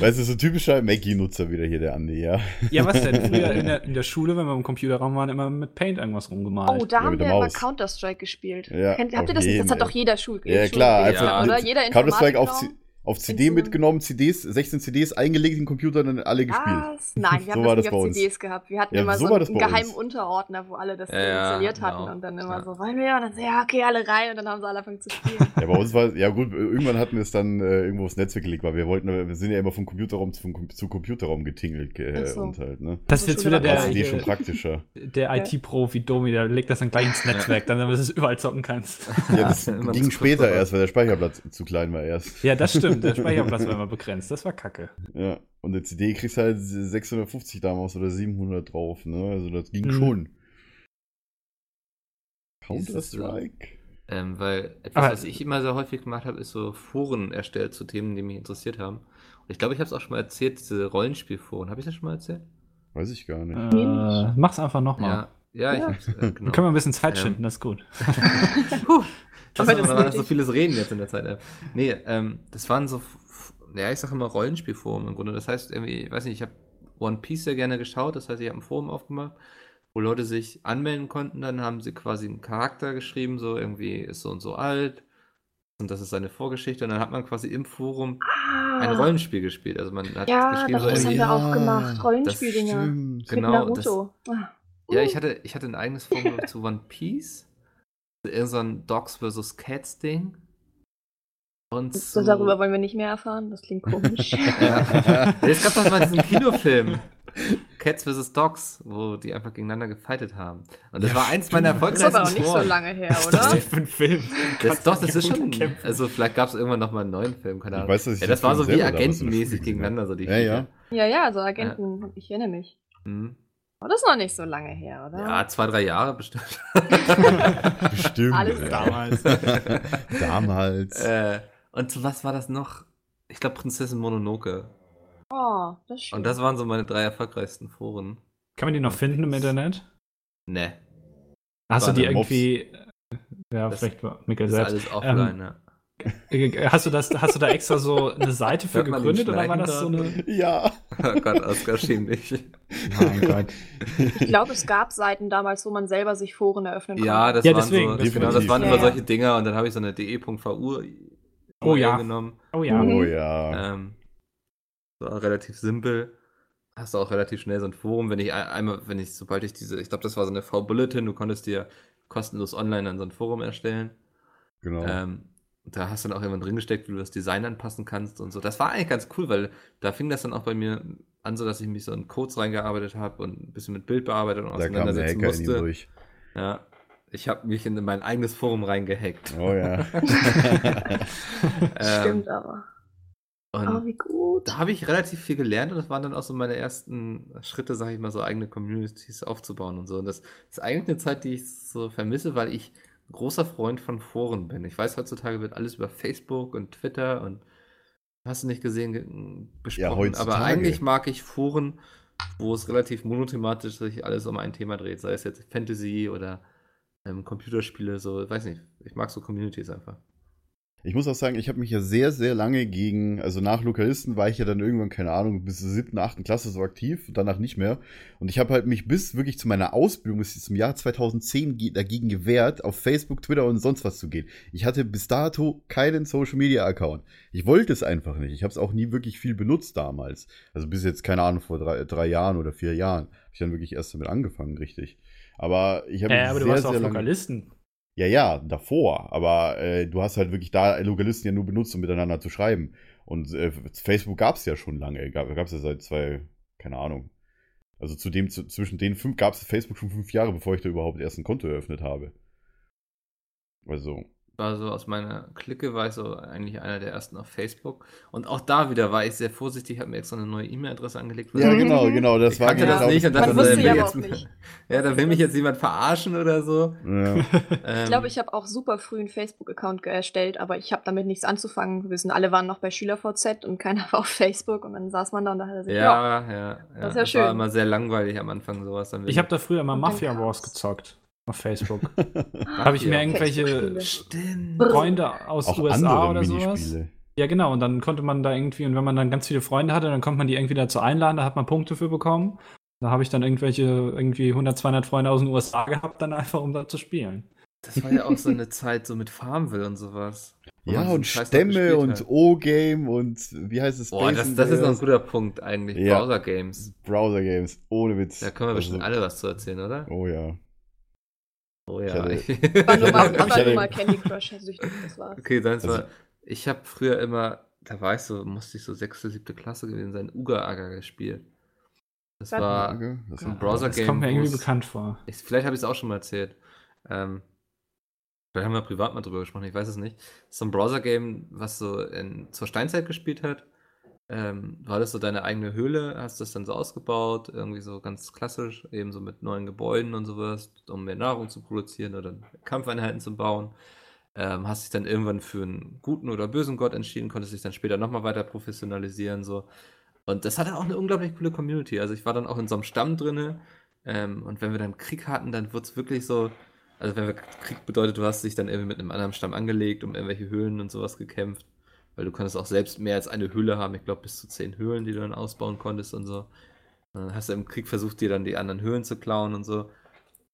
Weißt du, so ein typischer Mackie-Nutzer wieder hier, der Andi, ja. Ja, was denn? Früher in der, in der Schule, wenn wir im Computerraum waren, immer mit Paint irgendwas rumgemalt. Oh, da Ja, haben wir immer. Counter-Strike gespielt. Ja, Kennt, habt ihr das nicht? jeden, Das hat doch jeder Schul Ja, Schul- klar, Schulkind, einfach oder? Jeder Counter-Strike auf, auf CD mitgenommen, CDs, 16 CDs eingelegt in den Computer und dann alle gespielt. Was? Nein, wir So haben war das nicht auf bei uns. CDs gehabt. Wir hatten Ja, immer so so einen, geheimen uns. Unterordner, wo alle das Ja, ja, installiert genau. hatten. Und dann immer Ja. so, wollen wir? Und dann so, ja, okay, alle rein. Und dann haben sie alle angefangen zu spielen. Ja, bei uns war, ja gut, irgendwann hatten wir es dann äh, irgendwo aufs Netzwerk gelegt, weil wir wollten, wir sind ja immer vom Computerraum zu, zu Computerraum getingelt äh, so. und halt, ne? Das ist jetzt wieder der, Idee schon der, praktischer. der IT-Profi Domi, der legt das dann gleich ins Netzwerk, dann damit du es überall zocken kannst. Ja, das ging später erst, weil der Speicherplatz zu klein war erst. Ja, das stimmt. Der Speicherplatz war immer begrenzt. Das war kacke. Ja, und eine CD kriegst du halt 650 damals oder 700 drauf, ne? Also das ging Mhm. schon. Counter-Strike? Ähm, weil etwas, Aber- was ich immer sehr häufig gemacht habe, ist so Foren erstellt zu Themen, die mich interessiert haben. Und ich glaube, ich habe es auch schon mal erzählt, diese Rollenspielforen. Habe ich das schon mal erzählt? Weiß ich gar nicht. Äh, mach's einfach nochmal. Ja. Ja, ich Ja. hab's, äh, genau. Können wir ein bisschen Zeit Ja. schinden, das ist gut. Puh, das Aber ist das so vieles Reden jetzt in der Zeit. Nee, ähm, das waren so, ja, ich sage immer Rollenspielforen im Grunde. Das heißt irgendwie, ich weiß nicht, ich habe One Piece sehr gerne geschaut. Das heißt, ich habe ein Forum aufgemacht, wo Leute sich anmelden konnten. Dann haben sie quasi einen Charakter geschrieben, so irgendwie ist so und so alt. Und das ist seine Vorgeschichte. Und dann hat man quasi im Forum ein Ah, Rollenspiel gespielt. Also man hat Ja, geschrieben, doch, so das haben irgendwie, wir auch gemacht. Rollenspieldinger. Genau, Naruto. Ah. Ja, ich hatte, ich hatte ein eigenes Forum zu One Piece. Irgend so ein Dogs vs. Cats Ding. Und Das, zu, darüber wollen wir nicht mehr erfahren. Das klingt komisch. ja. Es gab doch mal diesen Kinofilm. Cats vs. Dogs, wo die einfach gegeneinander gefightet haben. Und das war eins meiner Das ist erfolgreichsten aber auch nicht so Foren. lange her, ist das oder? denn für ein Film? Das, doch, das ist schon. Kämpfen. Also, vielleicht gab es irgendwann noch mal einen neuen Film, keine Ich Ahnung. weiß, dass ich ja, das war so wie agentenmäßig gegeneinander, so die Ja, ja. Ja, ja, also Agenten. Ich erinnere mich. Mhm. Aber das ist noch nicht so lange her, oder? Ja, zwei, drei Jahre bestimmt. Bestimmt. Alles. Damals. Damals. äh, und zu was war das noch? Ich glaube, Prinzessin Mononoke. Oh, das ist schön. Und das waren so meine drei erfolgreichsten Foren. Kann man die noch finden im Internet? Ne, Hast du War die der Mops. irgendwie. äh, Ja, Das- vielleicht war ist selbst. alles offline, ja. Hast du, das, hast du da extra so eine Seite für gegründet oder war das so eine. ja. Oh Gott, Oskar, schäm dich. Mein Gott. ich glaube, es gab Seiten damals, wo man selber sich Foren eröffnen konnte. Ja, das Ja, waren deswegen, so, genau, das waren Ja, immer ja. solche Dinger und dann habe ich so eine de.vu Oh ja. genommen. Oh ja. Mhm. Oh ja. Ähm, so relativ simpel. Hast du auch relativ schnell so ein Forum, wenn ich ein- einmal, wenn ich, sobald ich diese, ich glaube, das war so eine V-Bulletin, du konntest dir kostenlos online dann so ein Forum erstellen. Genau. Ähm, da hast du dann auch jemand drin gesteckt, wie du das Design anpassen kannst und so. Das war eigentlich ganz cool, weil da fing das dann auch bei mir an, so dass ich mich so in Codes reingearbeitet habe und ein bisschen mit Bildbearbeitung da kam der auseinandersetzen Hacker in ihm musste. durch. Ja. Ich habe mich in mein eigenes Forum reingehackt. Oh ja. Ähm, Stimmt aber. Und Oh, wie gut. da habe ich relativ viel gelernt und das waren dann auch so meine ersten Schritte, sage ich mal, so eigene Communities aufzubauen und so. Und das ist eigentlich eine Zeit, die ich so vermisse, weil ich großer Freund von Foren bin. Ich weiß, heutzutage wird alles über Facebook und Twitter und hast du nicht gesehen ge- besprochen. heutzutage. Aber eigentlich mag ich Foren, wo es relativ monothematisch sich alles um ein Thema dreht, sei es jetzt Fantasy oder ähm, Computerspiele, so, weiß nicht. Ich mag so Communities einfach. Ich muss auch sagen, ich habe mich ja sehr, sehr lange gegen, also nach Lokalisten war ich ja dann irgendwann, keine Ahnung, bis zur siebten, achten Klasse so aktiv, danach nicht mehr. Und ich habe halt mich bis wirklich zu meiner Ausbildung, bis zum Jahr 2010 ge- dagegen gewehrt, auf Facebook, Twitter und sonst was zu gehen. Ich hatte bis dato keinen Social Media Account. Ich wollte es einfach nicht. Ich habe es auch nie wirklich viel benutzt damals. Also bis jetzt, keine Ahnung, vor drei, drei Jahren oder vier Jahren habe ich dann wirklich erst damit angefangen, richtig. Aber ich habe Ja, aber sehr, du warst auf lange- Lokalisten. Ja, ja, davor. Aber äh, du hast halt wirklich da Lokalisten ja nur benutzt, um miteinander zu schreiben. Und äh, Facebook gab es ja schon lange. Gab es ja seit zwei, keine Ahnung. Also zu dem, zu, zwischen den fünf gab es Facebook schon fünf Jahre, bevor ich da überhaupt erst ein Konto eröffnet habe. Also, war so aus meiner Clique, war ich so eigentlich einer der ersten auf Facebook. Und auch da wieder war ich sehr vorsichtig, habe mir extra eine neue E-Mail-Adresse angelegt. ja, Mhm. genau, genau. Das ich war kannte das nicht und dachte, wusste will ja jetzt, nicht. Ja, da will mich jetzt jemand verarschen oder so. Ja. Ähm, Ich glaube, ich habe auch super früh einen Facebook-Account erstellt, aber ich habe damit nichts anzufangen. Wir wissen, alle waren noch bei SchülerVZ und keiner war auf Facebook und dann saß man da und dachte sich, ja, ja, ja, ja. Das ist ja das war schön. immer sehr langweilig am Anfang sowas. Dann Ich habe da früher immer Mafia. Wars gezockt auf Facebook. Da habe ich mir Ja. irgendwelche. Freunde aus Auch USA andere oder sowas. Ja, genau. Und dann konnte man da irgendwie, und wenn man dann ganz viele Freunde hatte, dann konnte man die irgendwie dazu einladen, da hat man Punkte für bekommen. Da habe ich dann irgendwelche, irgendwie 100, 200 Freunde aus den USA gehabt, dann einfach, um da zu spielen. Das war ja auch so eine Zeit so mit Farmville und sowas. Ja, und Stämme und. O-Game und wie heißt es? Boah, das, das ist noch ein guter Punkt eigentlich. Ja. Browser-Games. Browser-Games, ohne Witz. Da können wir bestimmt Also, alle was zu erzählen, oder? Oh ja. Oh Ich ja. hatte- Ich war nur mal, war nur Candy Crush süchtig, das war's. okay, dann Also- war. Ich habe früher immer, da war ich so, musste ich so sechste, siebte Klasse gewesen sein, Uga-Aga gespielt. Das war das ein Browser-Game. Das kommt mir irgendwie bekannt vor. Ich, vielleicht habe ich es auch schon mal erzählt. Ähm, vielleicht haben wir privat mal drüber gesprochen, ich weiß es nicht. Das ist so ein Browser-Game, was so in, zur Steinzeit gespielt hat. Ähm, du hattest so deine eigene Höhle, hast das dann so ausgebaut, irgendwie so ganz klassisch, eben so mit neuen Gebäuden und sowas, um mehr Nahrung zu produzieren oder Kampfeinheiten zu bauen. Ähm, hast dich dann irgendwann für einen guten oder bösen Gott entschieden, konntest dich dann später nochmal weiter professionalisieren, so. Und das hatte auch eine unglaublich coole Community. Also ich war dann auch in so einem Stamm drinne. Ähm, und wenn wir dann Krieg hatten, dann wurde es wirklich so. Also wenn wir Krieg bedeutet, du hast dich dann irgendwie mit einem anderen Stamm angelegt, um irgendwelche Höhlen und sowas gekämpft. Weil du konntest auch selbst mehr als eine Höhle haben. Ich glaube bis zu zehn Höhlen, die du dann ausbauen konntest und so. Und dann hast du im Krieg versucht, dir dann die anderen Höhlen zu klauen und so.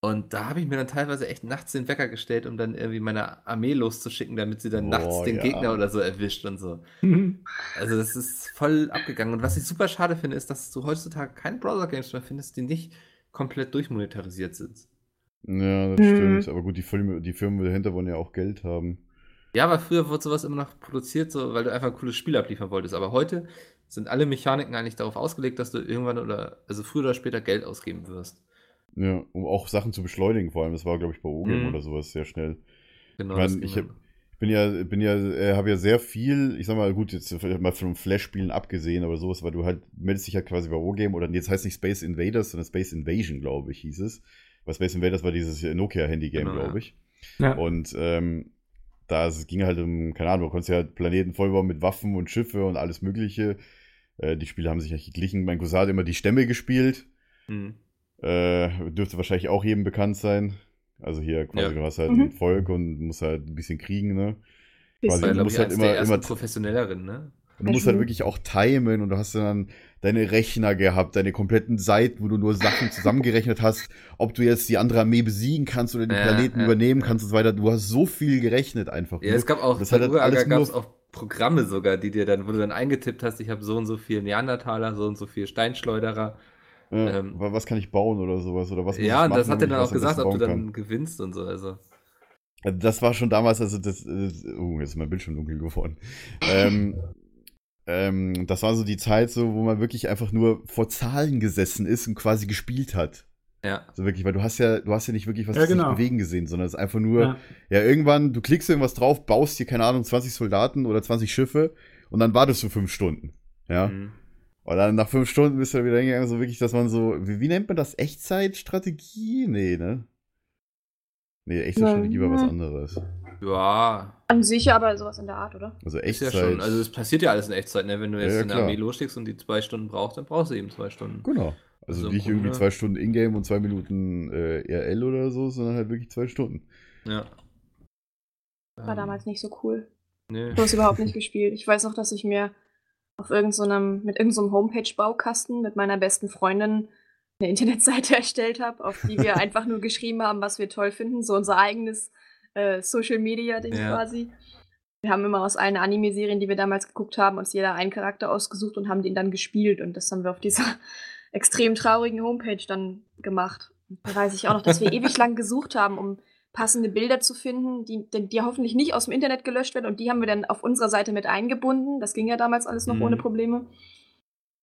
Und da habe ich mir dann teilweise echt nachts den Wecker gestellt, um dann irgendwie meine Armee loszuschicken, damit sie dann Boah, nachts den ja. Gegner oder so erwischt und so. Also das ist voll abgegangen. Und was ich super schade finde, ist, dass du heutzutage keine Browser-Games mehr findest, die nicht komplett durchmonetarisiert sind. Ja, das Mhm. stimmt. Aber gut, die Filme, die Firmen dahinter wollen ja auch Geld haben. Ja, aber früher wurde sowas immer noch produziert, so, weil du einfach ein cooles Spiel abliefern wolltest. Aber heute sind alle Mechaniken eigentlich darauf ausgelegt, dass du irgendwann oder, also früher oder später Geld ausgeben wirst. Ja, um auch Sachen zu beschleunigen, vor allem. Das war, glaube ich, bei O-Game Mhm. oder sowas sehr schnell. Genau. Ich meine, das ich hab- Ich bin ja, bin ja, äh, habe ja sehr viel, ich sag mal, gut, jetzt vielleicht mal von Flash-Spielen abgesehen, aber sowas, weil du halt meldest dich halt quasi bei O-Game oder jetzt heißt nicht Space Invaders, sondern Space Invasion, glaube ich, hieß es. Weil Space Invaders war dieses Nokia-Handy-Game, Genau, glaube ja. ich. Ja. Und ähm, da es ging halt um, keine Ahnung, du konntest ja halt Planeten vollbauen mit Waffen und Schiffe und alles Mögliche. Äh, die Spiele haben sich eigentlich geglichen. Mein Cousin hat immer die Stämme gespielt. Mhm. Äh, dürfte wahrscheinlich auch jedem bekannt sein. Also hier quasi, Ja. du hast halt Mhm. ein Volk und musst halt ein bisschen kriegen, ne? Quasi, du musst halt immer- immer- professionelleren, ne? Und du musst Mhm. halt wirklich auch timen und du hast dann deine Rechner gehabt, deine kompletten Seiten, wo du nur Sachen zusammengerechnet hast, ob du jetzt die andere Armee besiegen kannst oder den Ja, Planeten ja, übernehmen ja. kannst und so weiter. Du hast so viel gerechnet einfach. Ja, nur. es gab auch, Das bei hat halt alles gab es auch Programme sogar, die dir dann, wo du dann eingetippt hast, ich habe so und so viel Neandertaler, so und so viel Steinschleuderer. Äh, ähm, wa- was kann ich bauen oder sowas? Oder was muss ja, ich und das machen, hat damit dann auch gesagt, ob du dann gewinnst und so. Also. Das war schon damals, also das, das oh, jetzt ist mein Bildschirm dunkel geworden. ähm, ähm, das war so die Zeit, so, wo man wirklich einfach nur vor Zahlen gesessen ist und quasi gespielt hat. Ja. So wirklich, weil du hast ja, du hast ja nicht wirklich was Ja, sich genau. bewegen gesehen, sondern es ist einfach nur, Ja. ja. irgendwann, du klickst irgendwas drauf, baust dir, keine Ahnung, 20 Soldaten oder 20 Schiffe und dann wartest du fünf Stunden. Ja. Mhm. Und dann nach fünf Stunden bist du wieder hingegangen, so wirklich, dass man so, wie, wie nennt man das? Echtzeitstrategie? Nee, ne? Nee, Echtzeitstrategie war was anderes. Ja, An sich aber sowas in der Art, oder? Also ist ja Echtzeit. schon. Also es passiert ja alles in Echtzeit, ne? Wenn du Ja, jetzt ja, in der. Armee losschickst und die zwei Stunden brauchst, dann brauchst du eben zwei Stunden. Genau. Also, Also nicht irgendwie zwei Stunden Ingame und zwei Minuten äh, RL oder so, sondern halt wirklich zwei Stunden. Ja. War Ähm, damals nicht so cool. Nee. Du hast überhaupt nicht gespielt. Ich weiß noch, dass ich mir auf irgendeinem, mit irgendeinem Homepage-Baukasten mit meiner besten Freundin eine Internetseite erstellt habe, auf die wir einfach nur geschrieben haben, was wir toll finden. So unser eigenes äh, Social-Media-Ding Ja. quasi. Wir haben immer aus allen Anime-Serien, die wir damals geguckt haben, uns jeder einen Charakter ausgesucht und haben den dann gespielt. Und das haben wir auf dieser extrem traurigen Homepage dann gemacht. Da weiß ich auch noch, dass wir ewig lang gesucht haben, um passende Bilder zu finden, die, die, die hoffentlich nicht aus dem Internet gelöscht werden. Und die haben wir dann auf unserer Seite mit eingebunden. Das ging ja damals alles noch Mhm. ohne Probleme.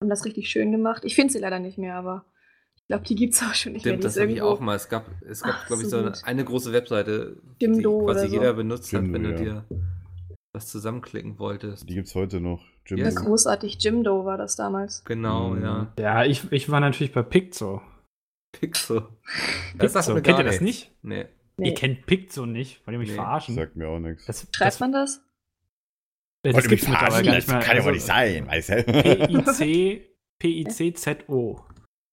Haben das richtig schön gemacht. Ich finde sie leider nicht mehr, aber ich glaube, die gibt es auch schon nicht Stimmt, mehr. das habe ich auch mal. Es gab, es gab Ach, glaube ich, so so eine, große Webseite, Jimdo die quasi so. jeder benutzt hat, Jimdo, wenn du ja. dir was zusammenklicken wolltest. Die gibt's heute noch. Jim Ja, großartig. Jimdo war das damals. Genau, Mhm. ja. Ja, ich, ich war natürlich bei Piczo. Pixel. Piczo, sagt mir kennt ihr das nicht? Nee. Nee. Ihr kennt Piczo nicht, wollt ihr mich Nee. verarschen? sagt mir auch nichts. Das, Schreibt man das? das, das gibt's mittlerweile gar nicht mehr. kann ja wohl Also, nicht sein, weißt du? P-I-C, P-I-C-Z-O.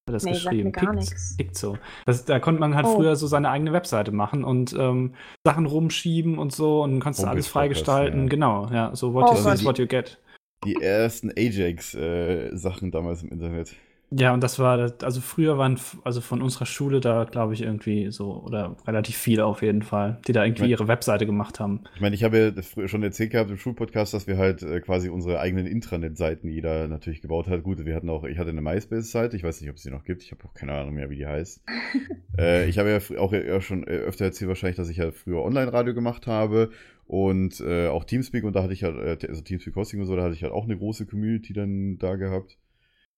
Hat das Nee, sagt geschrieben. mir gar Pict- nix. Piczo. Das, da konnte man halt Oh. früher so seine eigene Webseite machen und ähm, Sachen rumschieben und so und konntest du alles freigestalten. ja. Genau, ja. So what Oh you Gott. see is what you get. Die ersten Ajax-Sachen damals im Internet. Ja, und das war, also früher waren, also von unserer Schule da, glaube ich, irgendwie so, oder relativ viele auf jeden Fall, die da irgendwie Ja. ihre Webseite gemacht haben. Ich meine, ich habe ja schon erzählt gehabt im Schulpodcast, dass wir halt äh, quasi unsere eigenen Intranet-Seiten jeder natürlich gebaut hat. Gut, wir hatten auch, ich hatte eine MySpace-Seite, ich weiß nicht, ob es die noch gibt, ich habe auch keine Ahnung mehr, wie die heißt. äh, ich habe ja auch ja schon äh, öfter erzählt wahrscheinlich, dass ich ja früher Online-Radio gemacht habe und äh, auch Teamspeak und da hatte ich halt, äh, also Teamspeak Hosting und so, da hatte ich halt auch eine große Community dann da gehabt.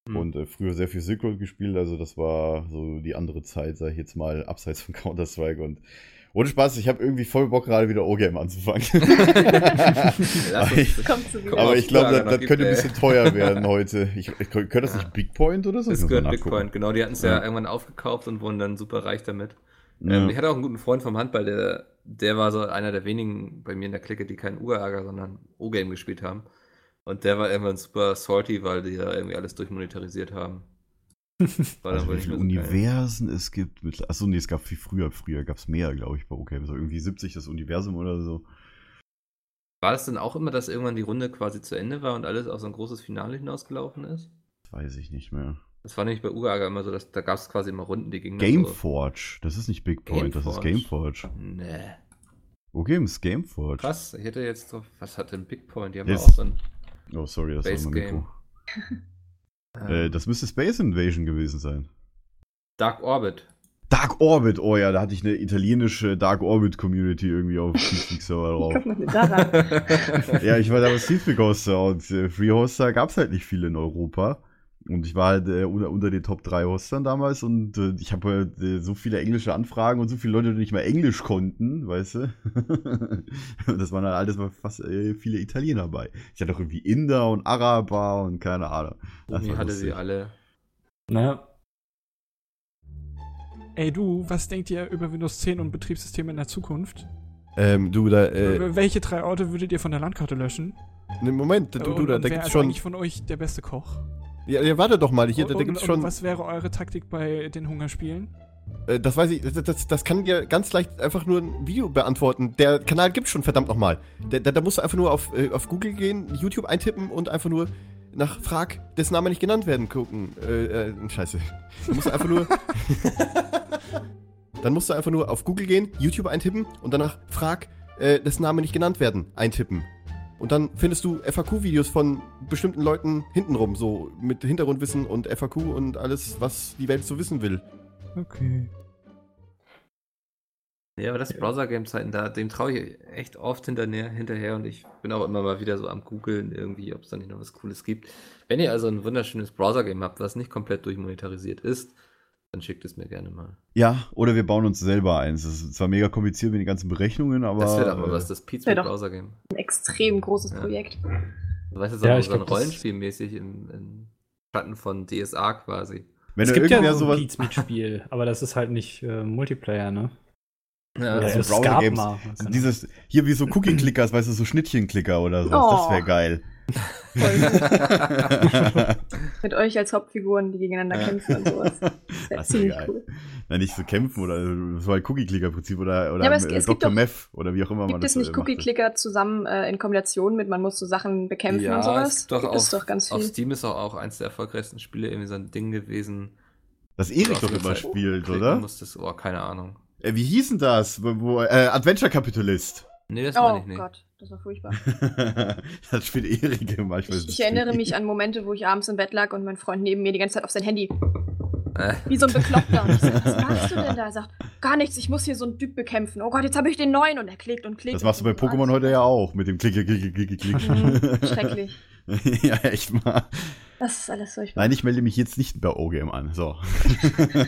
Hm. Und äh, früher sehr viel Silk Road gespielt, also das war so die andere Zeit, sag ich jetzt mal, abseits von Counter-Strike und ohne Spaß, ich habe irgendwie voll Bock gerade wieder O-Game anzufangen. Komm, wieder. Aber ich glaube, das, das könnte ein bisschen teuer werden heute. Ich, ich, könnte das nicht Ja. Big Point oder so? Das Ich gehört. Bitcoin, genau. Die hatten es ja. Ja. irgendwann aufgekauft und wurden dann super reich damit. Ja. Ähm, ich hatte auch einen guten Freund vom Handball, der, der war so einer der wenigen bei mir in der Clique, die keinen Urärger, sondern O-Game gespielt haben. Und der war irgendwann super salty, weil die da irgendwie alles durchmonetarisiert haben. War also wie viele so geil. Universen es gibt. Mit, achso, nee, es gab viel früher. Früher gab es mehr, glaube ich, bei O-Game. So irgendwie 70 das Universum oder so. War das denn auch immer, dass irgendwann die Runde quasi zu Ende war und alles auf so ein großes Finale hinausgelaufen ist? Das weiß ich nicht mehr. Das war nämlich bei Urärger immer so, dass da gab es quasi immer Runden, die gingen dann so. Gameforge. Das ist nicht Big Point, das ist Gameforge. Gameforge. Nee. O-Game ist Gameforge. Krass, ich hätte jetzt so, was hat denn Big Point? Die haben Yes. auch so ein. Oh, sorry, das Base war mein. Mikro. ähm, Äh, das müsste Space Invasion gewesen sein. Dark Orbit. Dark Orbit, oh ja, da hatte ich eine italienische Dark Orbit Community irgendwie auf Teamspeak Server drauf. daran? ja, ich war damals Teamspeak Hoster und äh, Free Hoster gab es halt nicht viele in Europa. Und ich war halt äh, unter, unter den Top 3 Hostern damals und äh, ich habe halt äh, so viele englische Anfragen und so viele Leute, die nicht mehr Englisch konnten, weißt du? und das waren halt alles mal fast äh, viele Italiener bei. Ich hatte auch irgendwie Inder und Araber und keine Ahnung. Das hatte lustig. sie alle. Ne? Ey du, was denkt ihr über Windows 10 und Betriebssysteme in der Zukunft? Ähm, du, da, äh, Welche drei Orte würdet ihr von der Landkarte löschen? ne, Moment, du, und, du, da, da wer gibt's ist schon. eigentlich von euch der beste Koch? Ja, ja, warte doch mal, hier, da, da und, gibt's und schon. was wäre eure Taktik bei den Hungerspielen? Äh, das weiß ich, das, das, das kann dir ganz leicht einfach nur ein Video beantworten. Der Kanal gibt's schon, verdammt nochmal. Da, da, da musst du einfach nur auf, äh, auf Google gehen, YouTube eintippen und einfach nur nach Frag, dessen Name nicht genannt werden, gucken. Äh, äh, scheiße. Da musst du einfach nur. Dann musst du einfach nur auf Google gehen, YouTube eintippen und danach Frag, äh, dessen Name nicht genannt werden, eintippen. Und dann findest du FAQ-Videos von bestimmten Leuten hintenrum, so mit Hintergrundwissen und FAQ und alles, was die Welt so wissen will. Okay. Ja, aber das Browser-Game-Zeiten, da, dem traue ich echt oft hinterher, hinterher und ich bin auch immer mal wieder so am googeln irgendwie, ob es da nicht noch was Cooles gibt. Wenn ihr also ein wunderschönes Browser-Game habt, was nicht komplett durchmonetarisiert ist, dann schickt es mir gerne mal. Ja, oder wir bauen uns selber eins. Das ist zwar mega kompliziert mit den ganzen Berechnungen, aber. das wäre doch mal äh, was, das Pizza wär doch- Browser-Game. Ein extrem großes Ja. Projekt. Du weißt jetzt Ja, auch so ein das- Rollenspielmäßig im, im Schatten von DSA quasi. Wenn es gibt ja so ein sowas. Beats-Spiel, aber das ist halt nicht äh, Multiplayer, ne? Ja, Oder so es Browser gab Games. mal. So dieses, hier wie so Cookie-Clickers, weißt du, so Schnittchen-Clicker oder so. Das Oh. wäre geil. Mit euch als Hauptfiguren, die gegeneinander kämpfen und sowas. Das Das wär ziemlich geil. cool. Nein, nicht so kämpfen oder so ein Cookie-Clicker-Prinzip oder, oder Ja, es- äh, es gibt Dr. Meth oder wie auch immer man Gibt das es nicht äh, machte. Cookie-Clicker zusammen äh, in Kombination mit, man muss so Sachen bekämpfen Ja, und sowas? es gibt doch gibt auf, es doch ganz auf viel. Steam ist auch, auch eins der erfolgreichsten Spiele irgendwie so ein Ding gewesen. Das Erik Auf doch immer Zeit spielt, oder? Musstest, oh, keine Ahnung. Äh, wie hieß denn das? Wo, wo, äh, Adventure-Kapitalist. Nee, das meine Oh ich nicht. Gott, das war furchtbar. das spielt Erik immer. Ich, Ich, ich erinnere wie. mich an Momente, wo ich abends im Bett lag und mein Freund neben mir die ganze Zeit auf sein Handy, Äh, wie so ein Bekloppter. Und ich so, was machst du denn da? Er sagt, gar nichts, ich muss hier so einen Typ bekämpfen. Oh Gott, jetzt habe ich den neuen. Und er klickt und klickt. Das machst du bei Pokémon heute ja auch, mit dem Klicke, Klicke, Klicke, Klick. Mhm, schrecklich. ja, echt mal. Das ist alles furchtbar. Nein, ich melde mich jetzt nicht bei O-Game an. So.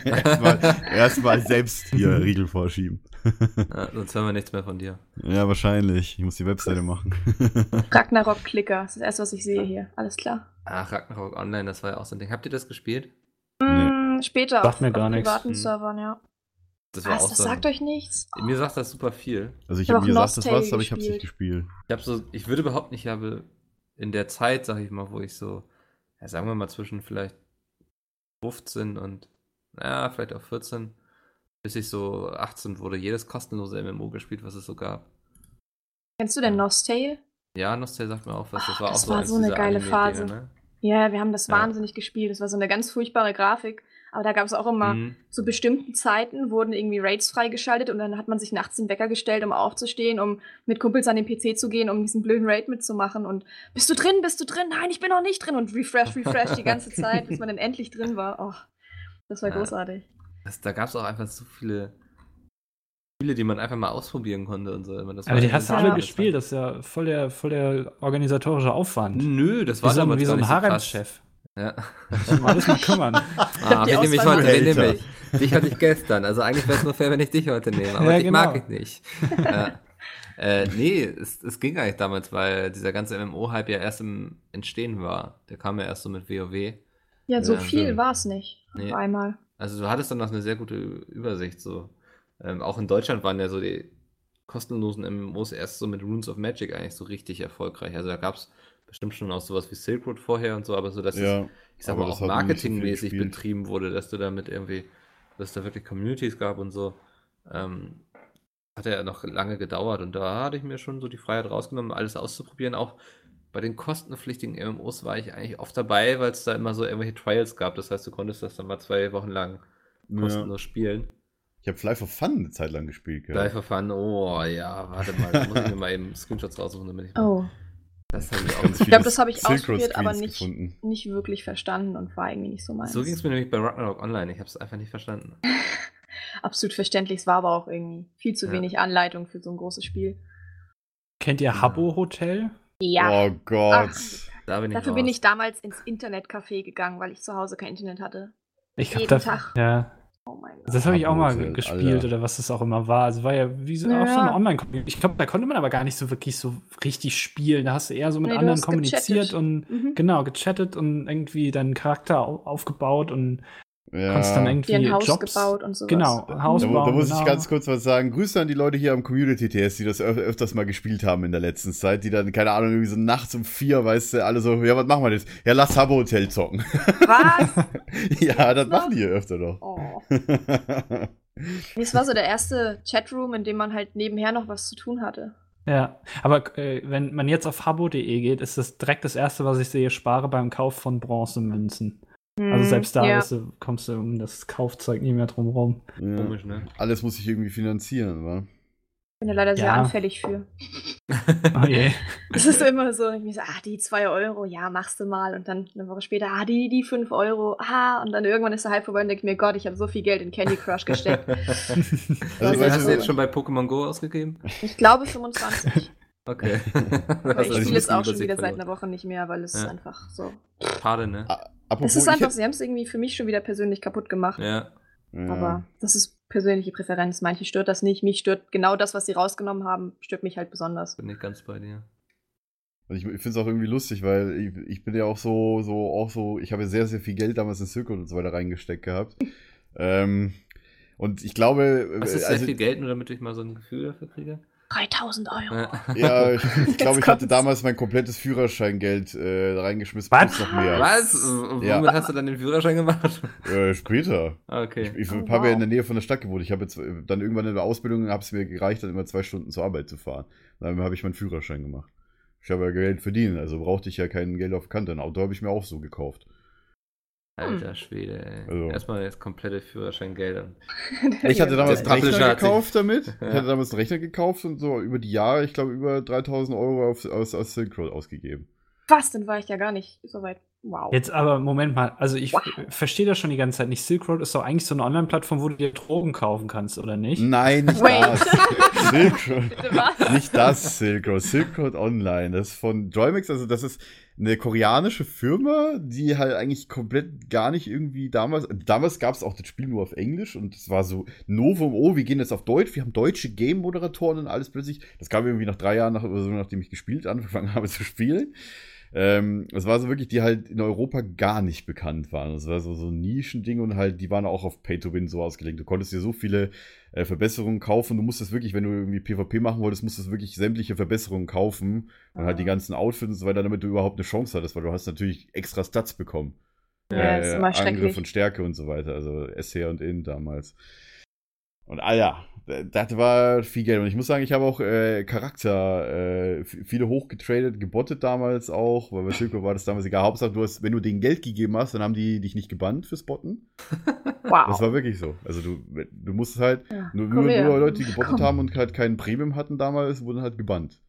Erstmal erst mal selbst hier Riegel vorschieben. ja, sonst hören wir nichts mehr von dir. Ja, wahrscheinlich. Ich muss die Webseite machen. Ragnarok-Klicker, das ist das erste, was ich sehe hier. Alles klar. Ach, Ragnarok Online, das war ja auch so ein Ding. Habt ihr das gespielt? Mm, später Sagt auf, mir gar auf nichts. privaten Hm. Servern, ja. Das war Was, auch das so. sagt euch nichts? Mir sagt das super viel. Also ich Ich hab habe mir gesagt, das was, aber ich habe es nicht gespielt. Ich habe so, ich würde behaupten, ich habe in der Zeit, sag ich mal, wo ich so, ja, sagen wir mal zwischen vielleicht 15 und, naja, vielleicht auch 14, bis ich so 18 wurde, jedes kostenlose MMO gespielt, was es so gab. Kennst du denn Nostale? Ja, Nostal sagt mir auch was. Das Ah, war das auch so, war eins so eine geile Phase. Ne? Ja, wir haben das Ja. wahnsinnig gespielt. Das war so eine ganz furchtbare Grafik. Aber da gab es auch immer, Mhm. zu bestimmten Zeiten wurden irgendwie Raids freigeschaltet und dann hat man sich nachts den Wecker gestellt, um aufzustehen, um mit Kumpels an den PC zu gehen, um diesen blöden Raid mitzumachen. Und bist du drin? Bist du drin? Nein, ich bin noch nicht drin. Und refresh, refresh die ganze Zeit, bis man dann endlich drin war. Oh, das war Ja. großartig. Das, da gab es auch einfach so viele Spiele, die man einfach mal ausprobieren konnte und so. Das Aber war die hast du so alle gespielt, das ist ja voll der, voll der organisatorische Aufwand. Nö, das Wie war so, ein- damals wie so ein. Haremschef. Ja. Muss ich mal alles mal kümmern. Ah, wen nehme ich heute? Wen nehme ich? Dich hatte ich gestern. Also eigentlich wäre es nur fair, wenn ich dich heute nehme. Aber Ja, dich mag genau. ich nicht. ja. äh, nee, es, es ging eigentlich damals, weil dieser ganze MMO-Hype ja erst im Entstehen war. Der kam ja erst so mit WoW. Ja, so Ja, viel war es nicht. Nee. Auf einmal. Also du hattest dann noch eine sehr gute Übersicht. So. Ähm, auch in Deutschland waren ja so die kostenlosen MMOs erst so mit Runes of Magic eigentlich so richtig erfolgreich. Also da gab es bestimmt schon auch sowas wie Silk Road vorher und so, aber so, dass es Ja, ich sag aber mal, auch so marketingmäßig gespielt. betrieben wurde, dass du damit irgendwie, dass es da wirklich Communities gab und so. Ähm, hat ja noch lange gedauert und da hatte ich mir schon so die Freiheit rausgenommen, alles auszuprobieren. Auch bei den kostenpflichtigen MMOs war ich eigentlich oft dabei, weil es da immer so irgendwelche Trials gab. Das heißt, du konntest das dann mal zwei Wochen lang ja. kostenlos spielen. Ich habe Fly for Fun eine Zeit lang gespielt. Live for Fun, oh ja, warte mal, da muss ich mir mal eben Screenshots raussuchen, damit ich mal. Oh. Das habe ich auch. Ich glaube, das habe ich ausprobiert, aber nicht, gefunden. nicht wirklich verstanden und war irgendwie nicht so meins. So ging es mir nämlich bei Ragnarok Online. Ich habe es einfach nicht verstanden. Absolut verständlich. Es war aber auch irgendwie viel zu Ja. wenig Anleitung für so ein großes Spiel. Kennt ihr Habbo Hotel? Ja. Oh Gott. Ach, Da bin ich Dafür raus. bin ich damals ins Internetcafé gegangen, weil ich zu Hause kein Internet hatte. Ich hab Jeden da, Tag. Ja, Oh mein Gott. das habe ich auch mal Habbo-Hotel, gespielt Alter. oder was das auch immer war. Also war ja wie so, Ja. auch so eine Online-Community. Ich glaube, da konnte man aber gar nicht so wirklich so richtig spielen. Da hast du eher so mit Nee, anderen kommuniziert gechattet. und Mhm. genau, gechattet und irgendwie deinen Charakter au aufgebaut und Ja. konntest dann irgendwie ein Haus Jobs gebaut und sowas. Genau, Haus Da, bauen. da muss genau. ich ganz kurz was sagen. Grüße an die Leute hier am Community TS, die das öf öfters mal gespielt haben in der letzten Zeit, die dann, keine Ahnung, irgendwie so nachts um vier, weißt du, alle so, ja, was machen wir jetzt? Ja, lass Habbo Hotel zocken. Was? ja, das machen die ja öfter doch. Oh. Nee, Es war so der erste Chatroom, in dem man halt nebenher noch was zu tun hatte. Ja, aber äh, wenn man jetzt auf habbo.de geht, ist das direkt das erste, was ich sehe, spare beim Kauf von Bronzemünzen. Also Mhm, selbst da ja. du, kommst du um das Kaufzeug nie mehr drum rum. Ja. Komisch, ne? Alles muss ich irgendwie finanzieren, wa? Ich bin da leider sehr Ja. anfällig für. Oh je. Es ist immer so, ich mir so, ah, die 2 Euro, ja, machst du mal. Und dann eine Woche später, ah, die, die 5 Euro, ah, und dann irgendwann ist der Hype vorbei und denke mir, Gott, ich habe so viel Geld in Candy Crush gesteckt. Also, Also, hast du, du jetzt schon bei Pokémon Go ausgegeben? Ich glaube 25. Okay. Aber ich Also spiele es auch schon wieder seit einer Woche nicht mehr, weil es Ja. einfach so. Schade, ne? Apropos, Es ist einfach, sie haben es irgendwie für mich schon wieder persönlich kaputt gemacht. Ja. Aber das ist persönliche Präferenz. Manche stört das nicht. Mich stört genau das, was sie rausgenommen haben, stört mich halt besonders. Bin ich ganz bei dir. Und ich, ich finde es auch irgendwie lustig, weil ich, ich bin ja auch so, so, auch so, ich habe ja sehr, sehr viel Geld damals in Road und so weiter reingesteckt gehabt. ähm, und ich glaube, Was ist also, sehr viel Geld, nur damit ich mal so ein Gefühl dafür kriege? 3000 Euro. Ja. ja, ich, ich glaube, ich hatte damals mein komplettes Führerscheingeld äh, reingeschmissen, Was? plus noch mehr. Was? Womit Ja. hast du dann den Führerschein gemacht? Äh, später. Okay. Ich, ich Oh, habe ja wow. in der Nähe von der Stadt gewohnt. Ich habe jetzt äh, dann irgendwann in der Ausbildung, habe es mir gereicht, dann immer zwei Stunden zur Arbeit zu fahren. Dann habe ich meinen Führerschein gemacht. Ich habe ja Geld verdient, also brauchte ich ja kein Geld auf Kante. Ein Auto habe ich mir auch so gekauft. Alter Schwede, ey. Also. Erstmal das komplette Führerscheingeld. Ich hatte damals einen Rechner gekauft damit. Ich hatte damals einen Rechner gekauft und so über die Jahre, ich glaube, über 3000 Euro auf, aus, aus Silk Road ausgegeben. Was? Dann war ich ja gar nicht so weit. Wow. Jetzt aber, Moment mal, also ich Wow. verstehe das schon die ganze Zeit nicht. Silk Road ist doch eigentlich so eine Online-Plattform, wo du dir Drogen kaufen kannst, oder nicht? Nein, nicht Wait. das. Silk Road. Bitte was? Nicht das Silk Road. Silk Road Online. Das ist von Joymix, also das ist eine koreanische Firma, die halt eigentlich komplett gar nicht irgendwie damals. Damals gab es auch das Spiel nur auf Englisch und es war so Novum, oh, wir gehen jetzt auf Deutsch, wir haben deutsche Game-Moderatoren und alles plötzlich. Das kam irgendwie nach drei Jahren, nach, so, nachdem ich gespielt angefangen habe zu spielen. Ähm, es war so wirklich, die halt in Europa gar nicht bekannt waren. Das war so, so ein Nischending und halt, die waren auch auf Pay-to-Win so ausgelegt. Du konntest dir so viele äh, Verbesserungen kaufen. Du musstest wirklich, wenn du irgendwie PvP machen wolltest, musstest wirklich sämtliche Verbesserungen kaufen und halt die ganzen Outfits und so weiter, damit du überhaupt eine Chance hattest, weil du hast natürlich extra Stats bekommen. Ja, ist immer Angriff und Stärke und so weiter. Also SC und In damals. Und ah ja, das war viel Geld. Und ich muss sagen, ich habe auch äh, Charakter, äh, viele hochgetradet, gebottet damals auch, weil bei Silco war das damals egal. Hauptsache, du hast, wenn du denen Geld gegeben hast, dann haben die dich nicht gebannt fürs Botten. Wow. Das war wirklich so. Also du, du musst halt, Ja, nur, nur, nur Leute, die gebottet Komm. haben und halt keinen Premium hatten damals, wurden halt gebannt.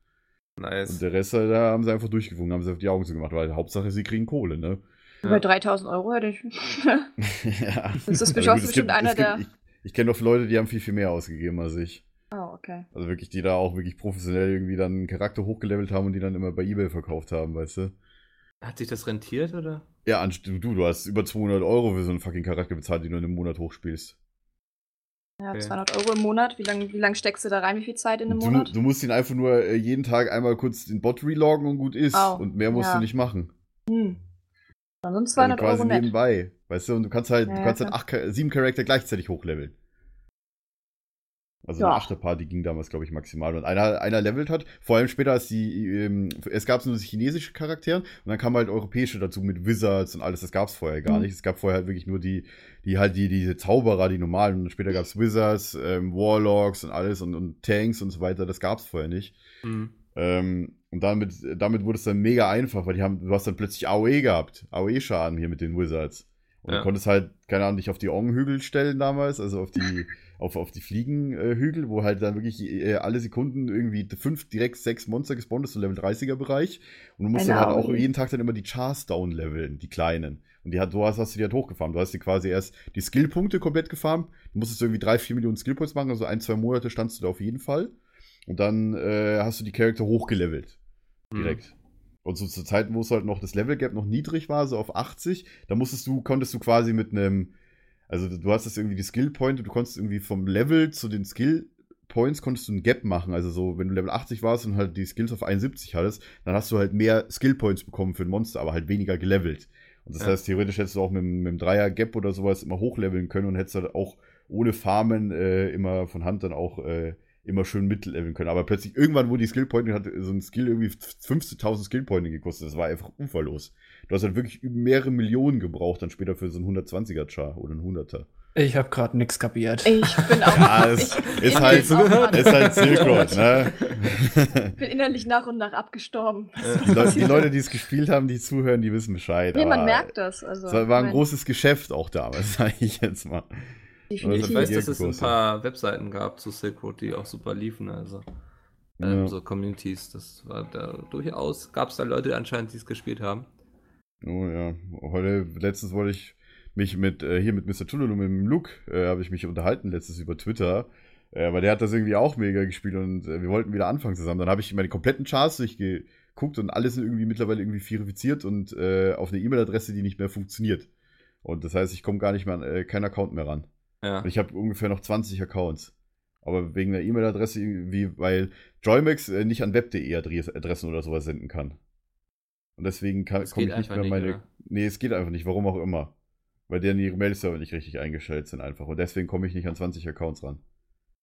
Und Nice. der Rest, äh, da haben sie einfach durchgefunkt, haben sie auf die Augen zugemacht, weil Hauptsache, sie kriegen Kohle, ne? Über 3000 Euro hätte ich. ja. Das ist Also bestimmt, gut, es bestimmt gibt- einer gibt, der. Ich, ich kenne doch Leute, die haben viel, viel mehr ausgegeben als ich. Oh, okay. Also wirklich, die da auch wirklich professionell irgendwie dann einen Charakter hochgelevelt haben und die dann immer bei Ebay verkauft haben, weißt du? Hat sich das rentiert, oder? Ja, du, du hast über 200 Euro für so einen fucking Charakter bezahlt, den du in einem Monat hochspielst. Ja, Okay. 200 Euro im Monat. Wie lange wie lang steckst du da rein? Wie viel Zeit in einem Du, Monat? du musst ihn einfach nur äh, jeden Tag einmal kurz den Bot reloggen und gut ist. Au, Und mehr musst ja. du nicht machen. Hm. Dann sind Also 200 quasi Euro nett. nebenbei. Weißt du, und du kannst halt, Ja, du kannst halt acht, sieben Charakter gleichzeitig hochleveln. Also Ja. eine Achterparty ging damals, glaube ich, maximal. Und einer, einer levelt hat, vor allem später als die, ähm, es gab nur chinesische Charaktere und dann kamen halt europäische dazu mit Wizards und alles, das gab es vorher gar Mhm. nicht. Es gab vorher halt wirklich nur die, die halt die, diese Zauberer, die normalen. Und später gab es Wizards, ähm, Warlocks und alles und, und Tanks und so weiter, das gab es vorher nicht. Hm. Ähm, und damit, damit wurde es dann mega einfach, weil die haben, du hast dann plötzlich AOE gehabt, AOE-Schaden hier mit den Wizards. Und Ja. du konntest halt, keine Ahnung, dich auf die Ong-Hügel stellen damals, also auf die, auf, auf die Fliegenhügel, wo halt dann wirklich äh, alle Sekunden irgendwie fünf, direkt sechs Monster gespawnt ist, so Level 30er-Bereich. Und du musst Eine dann halt auch jeden Tag dann immer die Chars down-leveln, die kleinen. Und die hat, du hast, hast du die halt hochgefarmt. Du hast die quasi erst die Skillpunkte komplett gefarmt. Du musstest irgendwie drei, vier Millionen Skillpoints machen, also ein, zwei Monate standst du da auf jeden Fall. Und dann äh, hast du die Charakter hochgelevelt. Hm. Direkt. Und so zu Zeiten, wo es halt noch das Level Gap noch niedrig war, so auf 80, da musstest du, konntest du quasi mit einem, also du hast das irgendwie die Skill Point, du konntest irgendwie vom Level zu den Skill Points konntest du ein Gap machen. Also so, wenn du Level 80 warst und halt die Skills auf 71 hattest, dann hast du halt mehr Skill Points bekommen für ein Monster, aber halt weniger gelevelt. Und das Ja. heißt, theoretisch hättest du auch mit, mit dem Dreier Gap oder sowas immer hochleveln können und hättest halt auch ohne Farmen äh, immer von Hand dann auch äh, immer schön mitleveln können. Aber plötzlich, irgendwann, wo die Skillpointe hat, so ein Skill irgendwie 15.000 Skillpointe gekostet. Das war einfach uferlos. Du hast halt wirklich mehrere Millionen gebraucht dann später für so einen 120er-Char oder einen 100er. Ich habe gerade nix kapiert. Ich bin auch. Ja, es ich, ist ich halt, ist halt Silk Road, ne? Ich bin innerlich nach und nach abgestorben. Die, Leute, die Leute, die es gespielt haben, die zuhören, die wissen Bescheid. Nee, man merkt das. Also, Es war, ein großes Geschäft auch damals, sage ich jetzt mal. Definitiv. Ich weiß, dass es ein paar Webseiten gab zu Silk Road, die auch super liefen. Also Ja. ähm, so Communities, das war da durchaus, gab es da Leute anscheinend, die es gespielt haben. Oh ja, heute, letztens wollte ich mich mit, äh, hier mit Mr. Tululu, mit dem Luke, äh, habe ich mich unterhalten, letztens über Twitter. Äh, weil der hat das irgendwie auch mega gespielt und äh, wir wollten wieder anfangen zusammen. Dann habe ich meine kompletten Charts durchgeguckt und alles sind irgendwie mittlerweile irgendwie verifiziert und äh, auf eine E-Mail-Adresse, die nicht mehr funktioniert. Und das heißt, ich komme gar nicht mehr an äh, keinen Account mehr ran. Ja. Und ich habe ungefähr noch 20 Accounts. Aber wegen der E-Mail-Adresse irgendwie, weil Joymax äh, nicht an web.de Adress- Adressen oder sowas senden kann. Und deswegen komme ich nicht mehr nicht, meine. oder? Nee, es geht einfach nicht, warum auch immer. Weil deren ihre Mail-Server nicht richtig eingestellt sind einfach. Und deswegen komme ich nicht an 20 Accounts ran.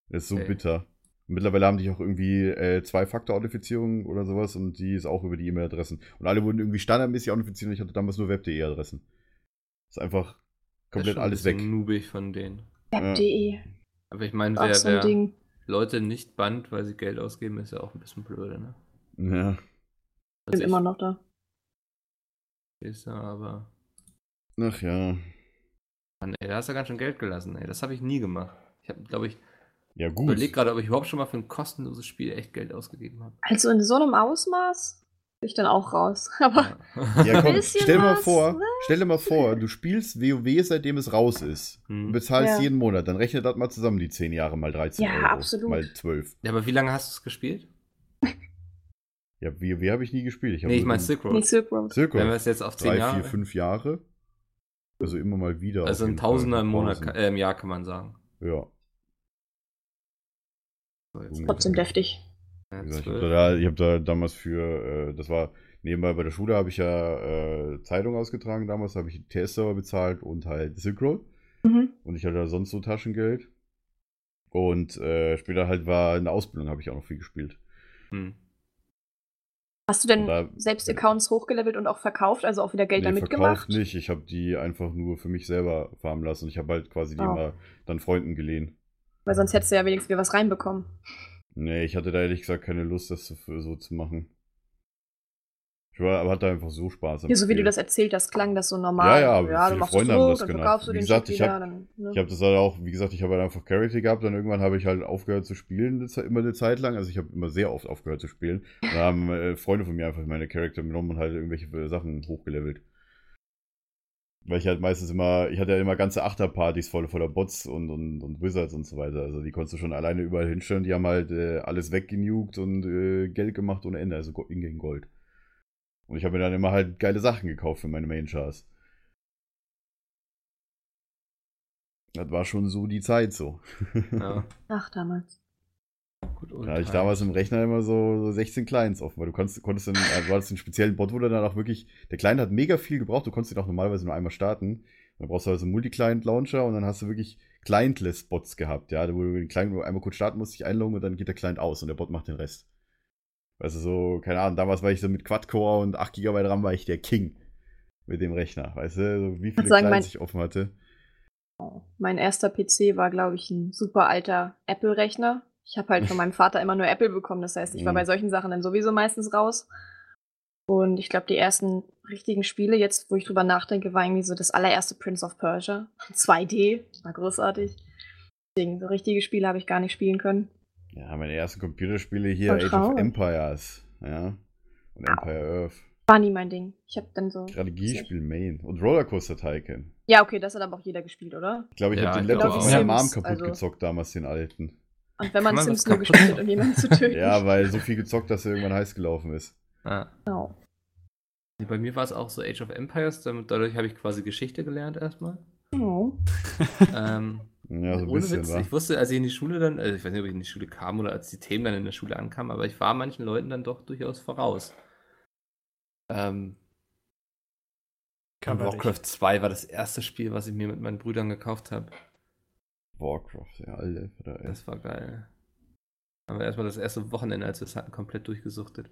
Das ist so Okay. bitter. Und mittlerweile haben die auch irgendwie äh, Zwei-Faktor-Authentifizierung oder sowas und die ist auch über die E-Mail-Adressen. Und alle wurden irgendwie standardmäßig authentifiziert und ich hatte damals nur web.de Adressen. Ist einfach komplett alles weg. bisschen noobig von denen. Web.de. Aber ich meine, wer, so wer Ding. Leute nicht bannt, weil sie Geld ausgeben, ist ja auch ein bisschen blöde, ne? Ja. Bin Also immer ich- noch da. Ist ja, aber. Ach ja. Mann, ey, da hast du ganz schön Geld gelassen, ey. Das habe ich nie gemacht. Ich habe, glaube ich, Ja, gut. überlegt gerade, ob ich überhaupt schon mal für ein kostenloses Spiel echt Geld ausgegeben habe. Also in so einem Ausmaß bin ich dann auch raus. Aber Ja, komm, stell dir mal vor, ne? stell dir mal vor, du spielst WoW, seitdem es raus ist. Hm. Und bezahlst Ja. jeden Monat. Dann rechne das mal zusammen, die 10 Jahre mal 13 Ja, Euro. absolut. Mal 12. Ja, aber wie lange hast du es gespielt? Ja, WoW habe ich nie gespielt. Ich Nee, ich meine so Silk nee, Road. Silk Wenn wir es jetzt auf 10 drei, Jahre. vier, fünf Jahre. Also immer mal wieder. also ein. Tausender im Monat, Tausend. äh, im Jahr kann man sagen. Ja. So, jetzt Trotzdem deftig. Ja, ich habe 12. da, ich hab da damals für, äh, das war nebenbei bei der Schule, habe ich ja äh, Zeitung ausgetragen damals, habe ich TS-Server bezahlt und halt Silk Road. Mhm. Und ich hatte da sonst so Taschengeld. Und äh, später halt war in der Ausbildung, habe ich auch noch viel gespielt. Hm. Hast du denn da- selbst Accounts hochgelevelt und auch verkauft, also auch wieder Geld Nee, damit verkauft gemacht? nicht. Ich habe die einfach nur für mich selber farmen lassen. Ich habe halt quasi die Oh. immer dann Freunden geliehen. Weil sonst hättest du ja wenigstens wieder was reinbekommen. Nee, ich hatte da ehrlich gesagt keine Lust, das so, so zu machen. Ich war, aber hatte einfach so Spaß. am Ja, so wie du das erzählt hast, klang das so normal. Ja, ja, ja du viele machst Freunde haben das dann du Wie den gesagt, ich hab- dann, ne? Ich habe das halt auch, wie gesagt, ich habe halt einfach Charity gehabt, dann irgendwann habe ich halt aufgehört zu spielen, immer eine Zeit lang. Also ich habe immer sehr oft aufgehört zu spielen. Und da haben äh, Freunde von mir einfach meine Charakter genommen und halt irgendwelche äh, Sachen hochgelevelt. Weil ich halt meistens immer, ich hatte ja immer ganze Achterpartys voll voller Bots und, und, und Wizards und so weiter. Also die konntest du schon alleine überall hinstellen. Die haben halt äh, alles weggenugt und äh, Geld gemacht ohne Ende, also Ingame Gold. Und ich habe mir dann immer halt geile Sachen gekauft für meine Main Chars. Das war schon so die Zeit so. Ja, Ach, damals. Gut, Da hatte ich damals im Rechner immer so, so 16 Clients offen, weil du konntest, konntest dann, also du hattest einen speziellen Bot, wo du dann auch wirklich, der Client hat mega viel gebraucht, du konntest ihn auch normalerweise nur einmal starten. Dann brauchst du also einen Multi-Client-Launcher und dann hast du wirklich Clientless-Bots gehabt, ja, wo du den Client nur einmal kurz starten musst, dich einloggen und dann geht der Client aus und der Bot macht den Rest. Weißt du, so, keine Ahnung, damals war ich so mit Quad-Core und 8 GB RAM war ich der King mit dem Rechner, weißt du, so wie viele sagen, Clients mein- ich offen hatte. Mein erster PC war, glaube ich, ein super alter Apple-Rechner. Ich habe halt von meinem Vater immer nur Apple bekommen. Das heißt, ich war Mhm. bei solchen Sachen dann sowieso meistens raus. Und ich glaube, die ersten richtigen Spiele, jetzt wo ich drüber nachdenke, war irgendwie so das allererste Prince of Persia. 2D, war großartig. Deswegen, so richtige Spiele habe ich gar nicht spielen können. Ja, meine ersten Computerspiele hier, Age of. Empires, ja, und Empire Earth. War nie mein Ding. Ich habe dann so. Strategiespiel Main und Rollercoaster Tycoon. Ja, okay, das hat aber auch jeder gespielt, oder? Ich glaube, ich Ja, habe den Laptop von meiner Mom kaputt also- gezockt damals, den alten. Und wenn man, man Sims nur gespielt hat, um jemanden zu töten. Ja, weil so viel gezockt, dass er irgendwann heiß gelaufen ist. Ja. Genau. Bei mir war es auch so Age of Empires, damit, dadurch habe ich quasi Geschichte gelernt erstmal. Oh. ähm, Ja, so ein ohne bisschen, Witz, ich wusste, als ich in die Schule dann, also ich weiß nicht, ob ich in die Schule kam oder als die Themen dann in der Schule ankamen, aber ich war manchen Leuten dann doch durchaus voraus. Ähm. Warcraft 2 war das erste Spiel, was ich mir mit meinen Brüdern gekauft habe. Warcraft, ja, Alter. ey. Das war geil. Haben wir erstmal das erste Wochenende, als wir es hatten, komplett durchgesuchtet.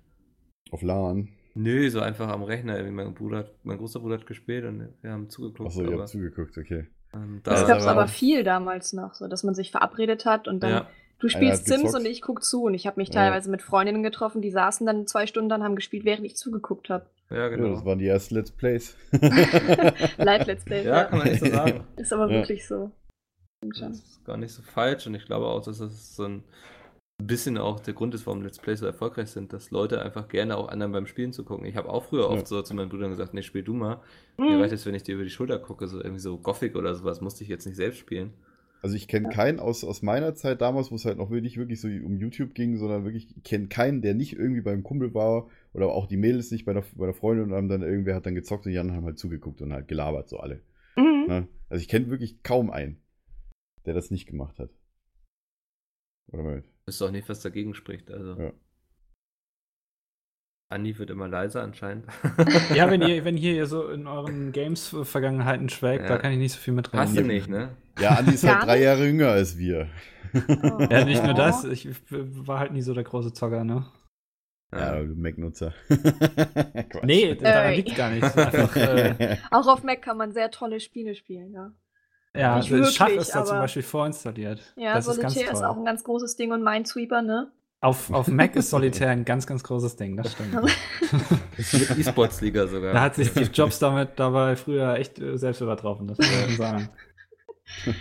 Auf LAN. Nö, so einfach am Rechner. Mein, Bruder, hat- mein großer Bruder hat gespielt und wir haben zugeguckt. Achso, ihr aber, habt zugeguckt, okay. ähm, Das Ja, gab es aber- aber viel damals noch, so dass man sich verabredet hat und dann Ja. du spielst Sims gezockt. und ich guck zu und ich habe mich Ja. teilweise mit Freundinnen getroffen, die saßen dann zwei Stunden dann haben gespielt, während ich zugeguckt habe. ja, Ja, genau. das waren die ersten Let's Plays. Live Let's Play. ja, kann man nicht so sagen. Ist aber Ja. wirklich so. Das ist gar nicht so falsch und ich glaube auch, dass das so ein bisschen auch der Grund ist, warum Let's Plays so erfolgreich sind, dass Leute einfach gerne auch anderen beim Spielen zu gucken. Ich habe auch früher Ja. oft so zu meinen Brüdern gesagt, nee, spiel du mal. Mir Mhm. reicht es, wenn ich dir über die Schulter gucke, so irgendwie so Gothic oder sowas, musste ich jetzt nicht selbst spielen. Also ich kenne keinen aus, aus meiner Zeit damals, wo es halt noch wirklich, wirklich so um YouTube ging, sondern wirklich, ich kenne keinen, der nicht irgendwie beim Kumpel war oder auch die Mädels nicht bei der, bei der Freundin und haben dann irgendwer hat dann gezockt und die anderen haben halt zugeguckt und halt gelabert, so alle. Mhm. Ne? Also ich kenne wirklich kaum einen, der das nicht gemacht hat. Oder mal. Wüsste auch nicht, was dagegen spricht. Also. Ja. Andi wird immer leiser anscheinend. Ja, wenn ihr, wenn hier so in euren Games-Vergangenheiten schwelgt, Ja. da kann ich nicht so viel mitreden. Hast du nicht, ne? Ja, Andi ist halt drei? Jahre jünger als wir. Oh. Ja, nicht nur das, ich war halt nie so der große Zocker, ne? Ja, du Mac-Nutzer. Nee, daran Äh, liegt gar nicht. Einfach, äh, Auch auf Mac kann man sehr tolle Spiele spielen, ja. Ja, Nicht das Schach ist da zum Beispiel vorinstalliert. Ja, das ist ganz Solitär toll. ist, auch ein ganz großes Ding und Minesweeper, ne? Auf, auf Mac ist Solitär ein ganz, ganz großes Ding, das stimmt. Mit E-Sports-Liga sogar. Da hat sich Steve Jobs damit dabei früher echt äh, selbst übertroffen, das muss man sagen.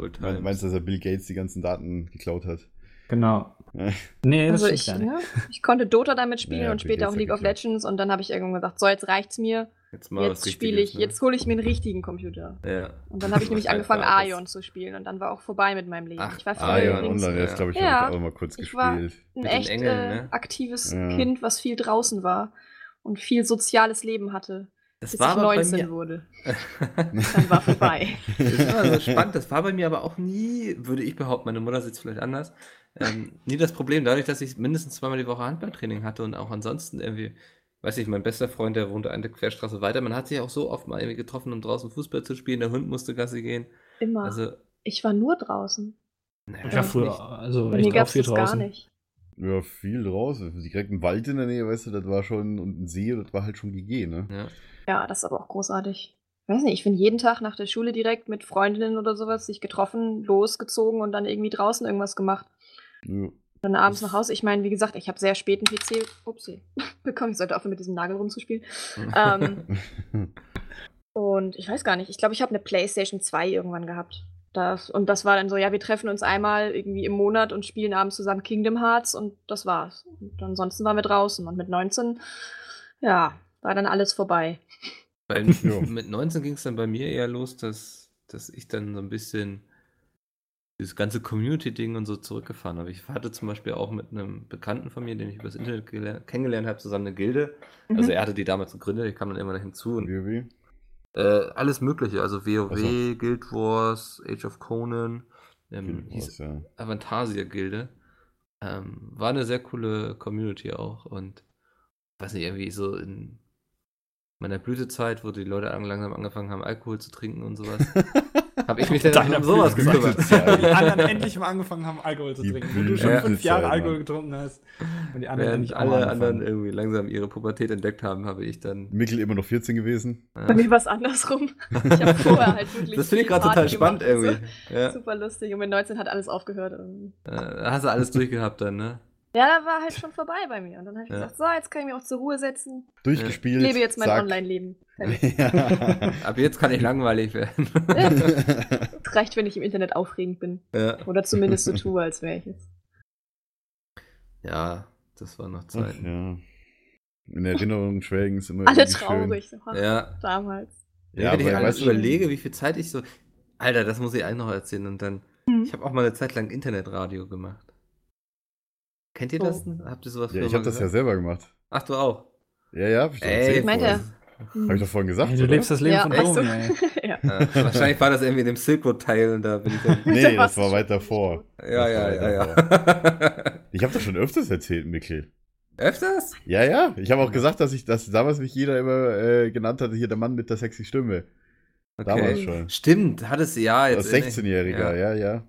Me- Times. Meinst du, dass er Bill Gates die ganzen Daten geklaut hat? Genau. Ja. Nee, das Also stimmt ich, ja nicht. ne, ich konnte Dota damit spielen Ja, und später auch League of. Legends und dann habe ich irgendwann gesagt, so jetzt reicht's mir. Jetzt mal Jetzt spiele ich, ne? jetzt hole ich mir einen richtigen Computer. Ja. Und dann habe ich nämlich angefangen, war, das- Ion zu spielen und dann war auch vorbei mit meinem Leben. Ach, ich war Ah, früher ja, Ion übrigens Online, das glaube ich, Ja. habe ich auch mal kurz Ich war- gespielt. ein Mit den echt Engeln, äh, ne? aktives Ja. Kind, was viel draußen war und viel soziales Leben hatte, Das bis war ich aber bei 19 mir. wurde. Dann war vorbei. Das ist immer so spannend. Das war bei mir aber auch nie, würde ich behaupten, meine Mutter sieht es vielleicht anders, ähm, nie das Problem. Dadurch, dass ich mindestens zweimal die Woche Handballtraining hatte und auch ansonsten irgendwie, weiß ich, mein bester Freund, der wohnte eine Querstraße weiter, man hat sich auch so oft mal irgendwie getroffen, um draußen Fußball zu spielen. Der Hund musste Gassi gehen. Immer. Also, ich war nur draußen. naja, Ich war nicht. früher, also gab es viel das gar draußen. nicht. Ja, viel draußen. Direkt ein Wald in der Nähe, weißt du, das war schon, und ein See, das war halt schon GG, ne? Ja. Ja, das ist aber auch großartig. Ich weiß nicht, ich bin jeden Tag nach der Schule direkt mit Freundinnen oder sowas sich getroffen, losgezogen und dann irgendwie draußen irgendwas gemacht. Ja. Dann abends nach Hause. Ich meine, wie gesagt, ich habe sehr spät einen PC upsie, bekommen. Ich sollte aufhören, mit diesem Nagel rumzuspielen. Ähm, und ich weiß gar nicht. Ich glaube, ich habe eine PlayStation 2 irgendwann gehabt. Das, und das war dann so, ja, wir treffen uns einmal irgendwie im Monat und spielen abends zusammen Kingdom Hearts und das war's. Und ansonsten waren wir draußen. Und mit 19, ja, war dann alles vorbei. Bei. Mit 19 ging es dann bei mir eher los, dass, dass ich dann so ein bisschen dieses ganze Community-Ding und so zurückgefahren habe. Ich hatte zum Beispiel auch mit einem Bekannten von mir, den ich übers Internet geler- kennengelernt habe, zusammen eine Gilde. Also Mhm. er hatte die damals gegründet, ich kam dann immer hinzu und WoW? äh, alles mögliche, also WoW, Ach so. Guild Wars, Age of Conan, ähm, hieß ja. Avantasia-Gilde. Ähm, war eine sehr coole Community auch und weiß nicht, irgendwie so in meiner Blütezeit, wo die Leute an- langsam angefangen haben, Alkohol zu trinken und sowas, habe ich mich dann Deiner um sowas gekümmert. Die anderen endlich mal angefangen haben, Alkohol zu Die trinken. Wo du schon Ja. fünf Jahre Blütezeit, Alkohol getrunken hast. Und die anderen Während alle anderen irgendwie langsam ihre Pubertät entdeckt haben, habe ich dann. Mikkel immer noch 14 gewesen. Bei Ja. mir war es andersrum. Ich habe vorher halt wirklich. Das finde ich gerade total spannend irgendwie. Ja. Super lustig. Und mit 19 hat alles aufgehört. Äh, hast du alles durchgehabt dann, ne? Ja, da war halt schon vorbei bei mir. Und dann habe ich Ja. gesagt, so, jetzt kann ich mich auch zur Ruhe setzen. Durchgespielt. Ich lebe jetzt mein. Online-Leben. Ja. Ab jetzt kann ich langweilig werden. Es reicht, wenn ich im Internet aufregend bin. ja. Oder zumindest so tue, als wäre ich es. ja, das war noch Ach, Zeit. ja. In Erinnerung schwelgen ist immer Alle irgendwie traurig. So, ha, Ja, Damals. Ja, wenn ich aber alles weißt du- überlege, wie viel Zeit ich so. Alter, das muss ich eigentlich noch erzählen. Und dann. Hm. Ich habe auch mal eine Zeit lang Internetradio gemacht. Kennt ihr Oh. das? Habt ihr sowas Ja, ich habe das ja selber gemacht. Ach, du auch. Ja, ja, hab ich doch Ey, meint er? Habe ich doch vorhin gesagt. Ey, du oder? lebst das Leben Ja, von echt so. Domi, ey. ja. Ja, wahrscheinlich war das irgendwie in dem Silk Road Teil und da bin ich dann. Nee, Da das war weit davor. Ja, ja, ja, ja. Ich habe das schon öfters erzählt, Mikkel. Öfters? Ja, ja. Ich habe auch gesagt, dass ich, dass damals mich jeder immer äh, genannt hatte, hier der Mann mit der sexy Stimme. Damals schon. Stimmt, hattest du ja jetzt. Als 16-Jähriger, ja, ja.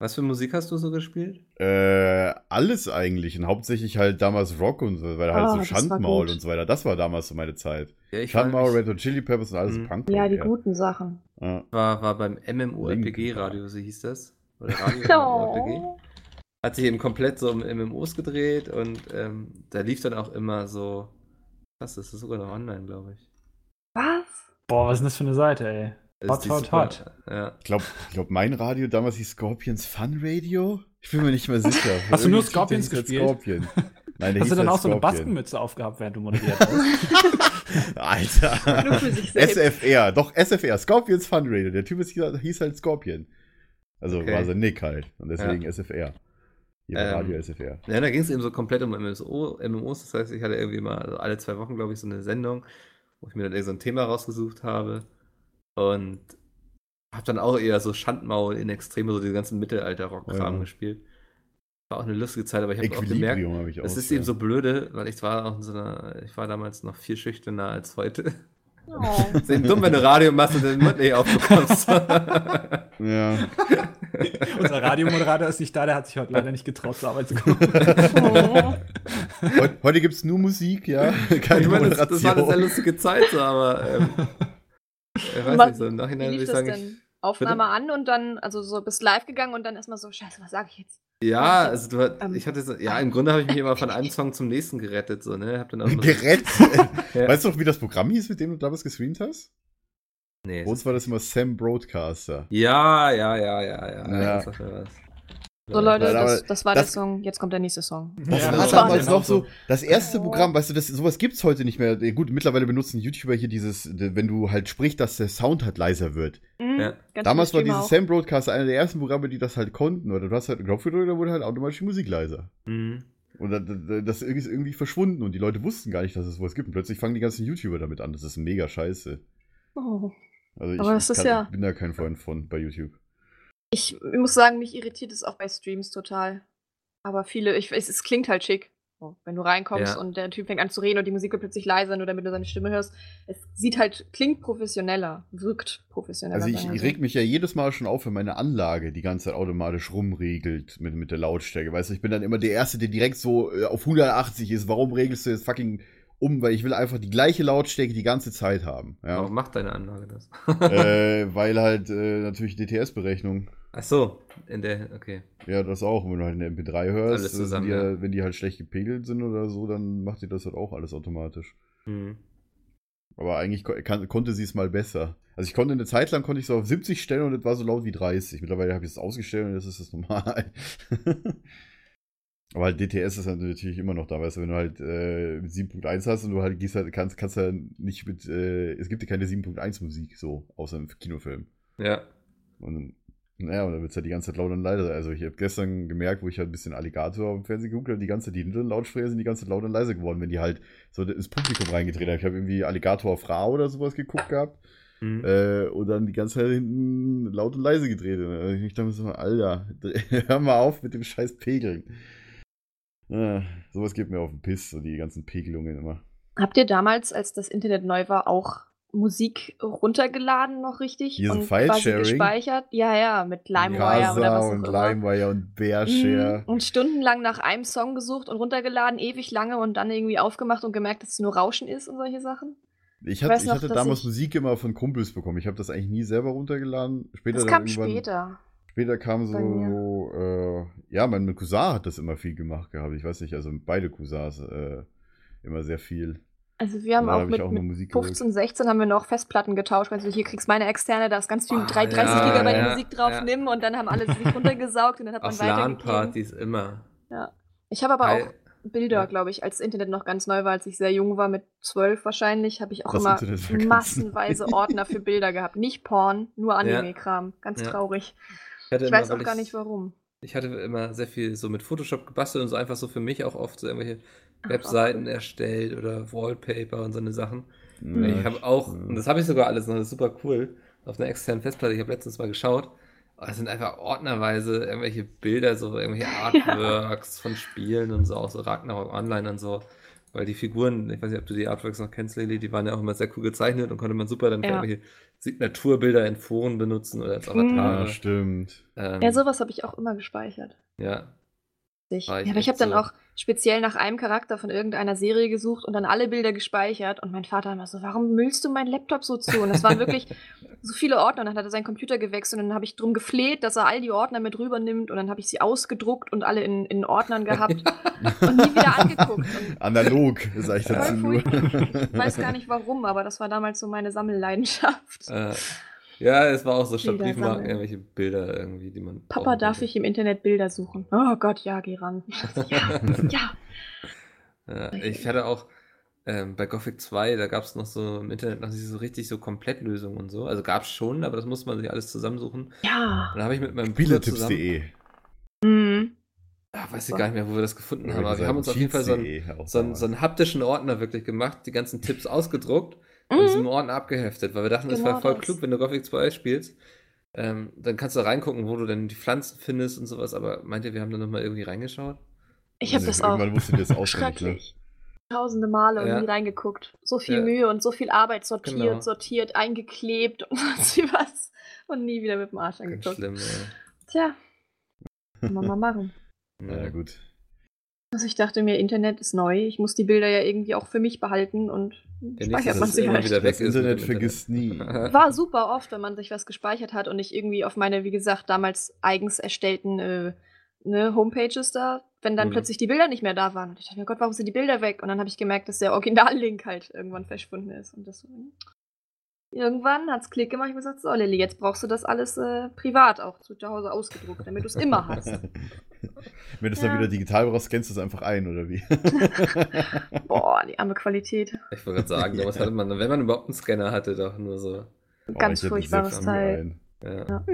Was für Musik hast du so gespielt? Äh, alles eigentlich. Und hauptsächlich halt damals Rock und so, weil halt Ah, so Schandmaul und so weiter. Das war damals so meine Zeit. Ja, Schandmaul, Red Hot Chili Peppers und alles Mhm. Punk. ja, die guten Sachen. Ja. war, war beim MMORPG Linken. Radio, so hieß das. Oder Radio. Oh. Hat sich eben komplett so um MMOs gedreht und ähm, da lief dann auch immer so. Was, das ist sogar noch online, glaube ich. Was? Boah, was ist denn das für eine Seite, ey? Hot, hot, hot. Ja. Ich glaube, ich glaub, mein Radio damals hieß Scorpions Fun Radio. Ich bin mir nicht mehr sicher. Hast du nur Scorpions gespielt? Scorpion. Nein, der Hast hieß du dann halt auch so eine Scorpion. Baskenmütze aufgehabt, während du moderiert hast? Alter. SFR, doch SFR, Scorpions Fun Radio. Der Typ ist, hieß halt Scorpion. Also Okay. war sein Nick halt. Und deswegen SFR. Hier Ähm, Radio SFR. Ja, da ging es eben so komplett um MMO, MMOs. Das heißt, ich hatte irgendwie mal also alle zwei Wochen, glaube ich, so eine Sendung, wo ich mir dann irgendwie so ein Thema rausgesucht habe. Und habe dann auch eher so Schandmaul in Extreme, so diese ganzen Mittelalter-Rock-Kram Ja. gespielt. War auch eine lustige Zeit, aber ich habe auch gemerkt, ich auch. es ist ja. eben so blöde, weil ich war auch in so einer, ich war damals noch viel schüchterner als heute. Oh. ist eben dumm, wenn du Radio machst und den Mund nicht aufbekommst. Ja. Unser Radiomoderator ist nicht da, der hat sich heute leider nicht getraut, zur Arbeit zu kommen. Oh. Heut, heute gibt es nur Musik, ja. Keine ich meine, das, das war eine sehr lustige Zeit, so, aber ähm, ich weiß Was- nicht, so im Nachhinein würde ich sagen, denn? ich, Aufnahme an und dann, also so bis live gegangen und dann erstmal so, scheiße, was sage ich jetzt? Ja, also du, hat- Ähm, ich hatte so, ja, im Grunde habe ich mich immer von einem Song zum nächsten gerettet, so, ne? Hab dann auch Gerät. Ja. Weißt du noch, wie das Programm hieß, mit dem du damals gestreamt hast? nee, Bei uns war das immer Sam Broadcaster. ja, ja, ja, ja, ja. Ja. Das sagt mir was. So Leute, Nein, das, das war das- der Song, jetzt kommt der nächste Song. Das Ja, war das damals noch so das erste Programm, weißt du, das, sowas gibt's heute nicht mehr. Eh, Gut, mittlerweile benutzen YouTuber hier dieses, wenn du halt sprichst, dass der Sound halt leiser wird. Mhm, Ja. Damals war dieses Sam Broadcaster einer der ersten Programme, die das halt konnten. Oder du hast halt einen Knopf gedrückt, dann wurde halt automatisch die Musik leiser. Mhm. Und da- da- das ist irgendwie verschwunden und die Leute wussten gar nicht, dass es sowas gibt. Und plötzlich fangen die ganzen YouTuber damit an. Das ist mega scheiße. Oh. Also ich, Aber das ich ist ja- bin da kein Freund von bei YouTube. Ich muss sagen, mich irritiert es auch bei Streams total. Aber viele, ich weiß, es klingt halt schick. So, wenn du reinkommst Ja. und der Typ fängt an zu reden und die Musik wird plötzlich leiser, nur damit du seine Stimme hörst. Es sieht halt, klingt professioneller, wirkt professioneller. Also ich, ich reg mich ja jedes Mal schon auf, wenn meine Anlage die ganze Zeit automatisch rumregelt mit, mit der Lautstärke. Weißt du, ich bin dann immer der Erste, der direkt so äh, auf 180 ist. Warum regelst du jetzt fucking um? Weil ich will einfach die gleiche Lautstärke die ganze Zeit haben. Ja. Warum macht deine Anlage das? äh, weil halt äh, natürlich DTS-Berechnung. Ach so, in der, okay. Ja, das auch. Wenn du halt eine MP3 hörst, Alles zusammen, wenn, die, ja. wenn die halt schlecht gepegelt sind oder so, dann macht die das halt auch alles automatisch. Hm. Aber eigentlich kann, konnte sie es mal besser. Also ich konnte eine Zeit lang konnte ich so auf 70 stellen und es war so laut wie 30. Mittlerweile habe ich es ausgestellt und jetzt ist es normal. Aber halt DTS ist halt natürlich immer noch da, weißt du, wenn du halt äh, 7.1 hast und du halt gehst halt, kannst, kannst ja nicht mit, äh, es gibt ja keine 7.1 Musik, so, außer im Kinofilm. Ja. Und naja, und dann wird es halt die ganze Zeit laut und leise. Also ich habe gestern gemerkt, wo ich halt ein bisschen Alligator im Fernsehen geguckt habe, die ganze Zeit, die hinteren Lautsprecher sind die ganze Zeit laut und leise geworden, wenn die halt so ins Publikum reingedreht haben. Ich habe irgendwie Alligator auf Ra oder sowas geguckt gehabt. Hm. Äh, und dann die ganze Zeit hinten laut und leise gedreht. Und ich dachte mir so, Alter, hör mal auf mit dem scheiß Pegeln. Äh, sowas geht mir auf den Piss, so die ganzen Pegelungen immer. Habt ihr damals, als das Internet neu war, auch Musik runtergeladen noch richtig? Hier und File-Sharing? gespeichert? Ja, ja, mit LimeWire oder was auch und immer. LimeWire und Bearshare. Mhm. Und stundenlang nach einem Song gesucht und runtergeladen, ewig lange und dann irgendwie aufgemacht und gemerkt, dass es nur Rauschen ist und solche Sachen. Ich, Ich hatte, weiß ich noch, hatte damals ich- Musik immer von Kumpels bekommen. Ich habe das eigentlich nie selber runtergeladen. Später Das kam später. Später kam so, äh, ja, mein mein Cousin hat das immer viel gemacht gehabt. Ich weiß nicht, also beide Cousins äh, immer sehr viel. Also wir haben auch hab mit, auch mit Musik 15, 16 haben wir noch Festplatten getauscht. Also hier kriegst meine externe, da ist ganz viel Ah, 30 ja, Gigabyte ja, Musik drauf, ja. nimm und dann haben alle sich runtergesaugt und dann hat man Auf weitergegeben. LAN-Partys immer. Ich habe aber Geil. auch Bilder, Ja. glaube ich, als Internet noch ganz neu war, als ich sehr jung war, mit zwölf wahrscheinlich, habe ich auch Das immer massenweise. Ordner für Bilder gehabt. Nicht Porn, nur Anime-Kram. Ganz Ja. traurig. Ich, Ich immer, weiß auch weil gar ich- nicht warum. Ich hatte immer sehr viel so mit Photoshop gebastelt und so einfach so für mich auch oft so irgendwelche Webseiten cool. erstellt oder Wallpaper und so eine Sachen. Ja, ich habe auch, ja. und das habe ich sogar alles noch, das ist super cool, auf einer externen Festplatte, ich habe letztens mal geschaut, oh, es sind einfach ordnerweise irgendwelche Bilder, so irgendwelche Artworks von Spielen und so, auch so Ragnarok Online und so. Weil die Figuren, ich weiß nicht, ob du die Artworks noch kennst, Lili, die waren ja auch immer sehr cool gezeichnet und konnte man super dann für Ja. irgendwelche Signaturbilder in Foren benutzen oder als. Avatare. Ja, stimmt. Ähm, Ja, sowas habe ich auch immer gespeichert. ja. Ja, aber ich habe dann so. auch speziell nach einem Charakter von irgendeiner Serie gesucht und dann alle Bilder gespeichert. Und mein Vater immer so, warum müllst du meinen Laptop so zu? Und es waren wirklich so viele Ordner. Und dann hat er seinen Computer gewechselt und dann habe ich drum gefleht, dass er all die Ordner mit rübernimmt. Und dann habe ich sie ausgedruckt und alle in, in Ordnern gehabt und nie wieder angeguckt. Und Analog, sag ich dazu nur. ich weiß gar nicht warum, aber das war damals so meine Sammelleidenschaft. Äh, ja, es war auch so statt Bilder Briefmarken sammeln. irgendwelche Bilder irgendwie, die man. Papa, darf ich im Internet Bilder suchen? Oh Gott, ja, geh ran. ja, ja. Ja, ich hatte auch ähm, bei Gothic 2, da gab es noch so im Internet noch diese so richtig so Komplettlösungen und so. Also gab es schon, aber das musste man sich alles zusammensuchen. Ja. Und dann habe ich mit meinem Bruder zusammen. Spieletipps.de. Mhm. Ach, weiß ich gar nicht mehr, wo wir das gefunden haben, aber wir haben uns auf jeden Fall so einen, so, einen, so einen haptischen Ordner wirklich gemacht, die ganzen Tipps ausgedruckt und Mhm. diesem Ordner abgeheftet, weil wir dachten, das Genau wäre voll das. klug, wenn du Gothic 2 spielst. Ähm, dann kannst du reingucken, wo du denn die Pflanzen findest und sowas, aber meint ihr, wir haben da nochmal irgendwie reingeschaut? Ich habe Also das auch Irgendwann musst du dir das. Tausende Male und Ja. nie reingeguckt. So viel Ja. Mühe und so viel Arbeit sortiert, Genau. sortiert, eingeklebt und sonst wie was. Und nie wieder mit dem Arsch Ganz angeguckt. schlimm, ja. Tja. Kann man mal machen. Na ja, gut. Also ich dachte mir, Internet ist neu. Ich muss die Bilder ja irgendwie auch für mich behalten und nicht, speichert man es sie immer halt. wieder weg Das Internet vergisst nie. War super oft, wenn man sich was gespeichert hat und ich irgendwie auf meine, wie gesagt, damals eigens erstellten äh, ne, Homepages da, wenn dann Mhm. plötzlich die Bilder nicht mehr da waren. Und ich dachte mir, Gott, warum sind die Bilder weg? Und dann habe ich gemerkt, dass der Originallink halt irgendwann verschwunden ist. Und das, irgendwann hat's Klick gemacht. Ich habe gesagt, so Lilly, jetzt brauchst du das alles äh, privat auch zu Hause ausgedruckt, damit du es immer hast. Wenn du es Ja. dann wieder digital brauchst, scannst du es einfach ein, oder wie? Boah, die arme Qualität. Ich wollte gerade sagen, damals hatte man, wenn man überhaupt einen Scanner hatte, doch nur so. Ganz Oh, hätte furchtbares Teil. Ja, Ja.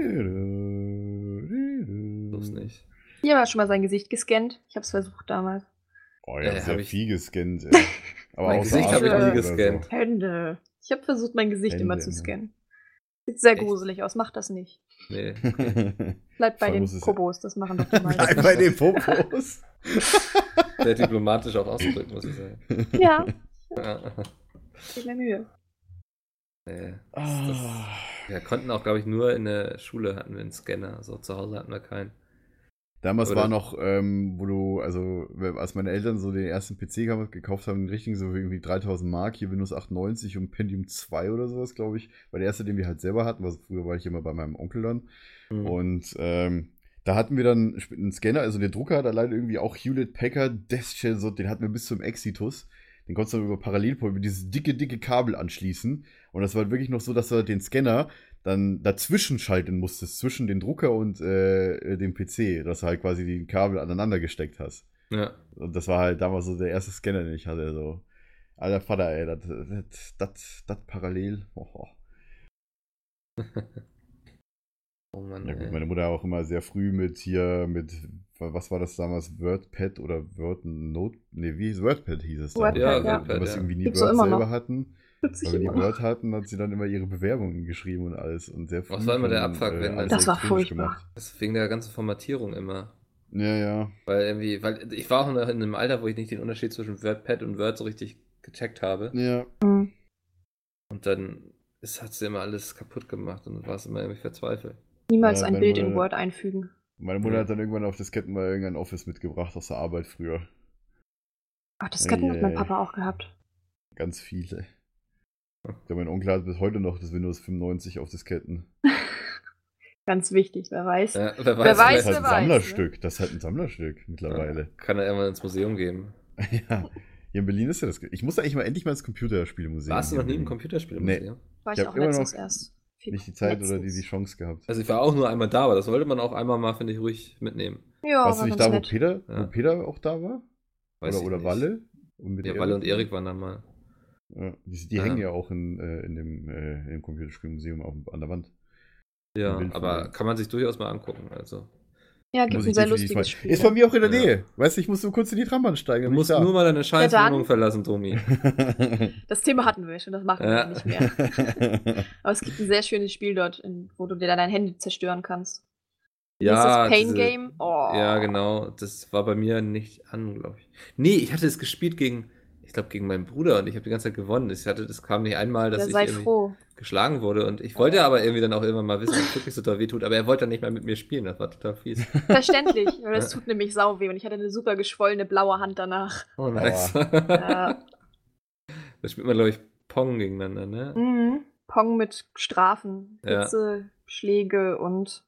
bloß nicht. Hier war schon mal sein Gesicht gescannt. Ich habe es versucht damals. Oh, ja, Äh, sehr ich- viel gescannt. Ey. Aber Mein Gesicht hab ich nie gescannt. Hände. Ich habe versucht, mein Gesicht immer Hände, zu ne? scannen. Sieht sehr Echt? gruselig aus, macht das nicht. Nee. So. Bleibt bei den Kobos, das machen doch die meisten. Bleib bei den Popos. Sehr diplomatisch auch ausgedrückt, muss ich sagen. Ja, Ja. gib mir Mühe. Nee, das, Ah. das, wir konnten auch, glaube ich, nur in der Schule hatten wir einen Scanner. So zu Hause hatten wir keinen. Damals Oder- war noch, ähm, wo du, also als meine Eltern so den ersten PC gek- gekauft haben, den richtigen so irgendwie 3000 Mark, hier Windows 98 und Pentium 2 oder sowas, glaube ich, war der erste, den wir halt selber hatten, was früher war ich immer bei meinem Onkel dann. Mhm. Und ähm, da hatten wir dann einen Scanner, also der Drucker hat alleine irgendwie auch Hewlett Packard Deathshell, so, den hatten wir bis zum Exitus. Den konntest du dann über Parallelport mit dieses dicke, dicke Kabel anschließen. Und das war halt wirklich noch so, dass du halt den Scanner dann dazwischen schalten musstest, zwischen den Drucker und äh, dem PC, dass du halt quasi die Kabel aneinander gesteckt hast. ja. Und das war halt damals so der erste Scanner, den ich hatte. So. Alter Vater, ey, das, das, das, das parallel. Oh, oh. Oh Mann, Ja gut, meine Mutter auch immer sehr früh mit hier, mit, was war das damals, WordPad oder WordNote, nee, wie hieß WordPad hieß es WordPad, Ja, damals, WordPad, weil wir ja. irgendwie nie Gibt's Word selber noch. hatten. Witzig nie immer. Word hatten, hat sie dann immer ihre Bewerbungen geschrieben und alles und sehr Was war immer der Abfuck, wenn alles Das war furchtbar. Das wegen der ganzen Formatierung immer. Ja, ja. Weil irgendwie, weil ich war auch noch in einem Alter, wo ich nicht den Unterschied zwischen WordPad und Word so richtig gecheckt habe. Ja, Mhm. Und dann ist, hat sie immer alles kaputt gemacht und war es immer irgendwie verzweifelt. Niemals Ja, ein Bild wir- in Word einfügen. meine Mutter Ja. hat dann irgendwann auf Disketten mal irgendein Office mitgebracht aus der Arbeit früher. Ach, das Disketten hat mein. Papa auch gehabt. Ganz viele. Ja, mein Onkel hat bis heute noch das Windows 95 auf Disketten. Ganz wichtig, wer weiß. Ja, wer Wer weiß, weiß, Das ist halt wer ein weiß, ne? Sammlerstück. Das ist halt ein Sammlerstück mittlerweile. kann er irgendwann ins Museum geben. Ja. Hier in Berlin ist ja das. Ich musste eigentlich mal endlich mal ins Computerspielemuseum. Warst du noch nie im. Computerspielmuseum? War Ich ich auch immer letztens noch erst. Nicht die Zeit oder die, Letztens. die Chance gehabt. Also ich war auch nur einmal da, aber das sollte man auch einmal mal, finde ich, ruhig mitnehmen. Ja, Warst du war nicht ganz da, wo nett. Peter, Ja. wo Peter auch da war? Weiß oder ich oder nicht. Walle? Und mit Ja, Walle und Erik waren da mal. Ja, die die Ja. hängen ja auch in, äh, in, dem, äh, in dem Computerspielmuseum auf, an der Wand. Ja, aber kann man sich durchaus mal angucken. Also. Ja, gibt Muss ein sehr lustiges Spiel. Ist bei mir auch in der Ja. Nähe. Weißt du, ich muss so kurz in die Trambahn steigen. Du musst nur mal deine scheiß dann- Wohnung verlassen, Domi. Das Thema hatten wir schon, das machen Ja. wir nicht mehr. Aber es gibt ein sehr schönes Spiel dort, in, wo du dir dann dein Handy zerstören kannst. Wie ist Ja, das Pain diese- Game? Oh. Ja, genau. Das war bei mir nicht an, glaube ich. Nee, ich hatte es gespielt gegen, glaube, gegen meinen Bruder und ich habe die ganze Zeit gewonnen. Ich hatte, das kam nicht einmal, dass Ja, ich sei irgendwie froh. geschlagen wurde und ich wollte aber irgendwie dann auch irgendwann mal wissen, ob es wirklich so doll wehtut, aber er wollte dann nicht mehr mit mir spielen. Das war total fies. Verständlich, weil das tut nämlich sau weh und ich hatte eine super geschwollene blaue Hand danach. Oh, nice. Ja. da spielt man, glaube ich, Pong gegeneinander, ne? Mhm. Pong mit Strafen, Ja. Blitze, Schläge und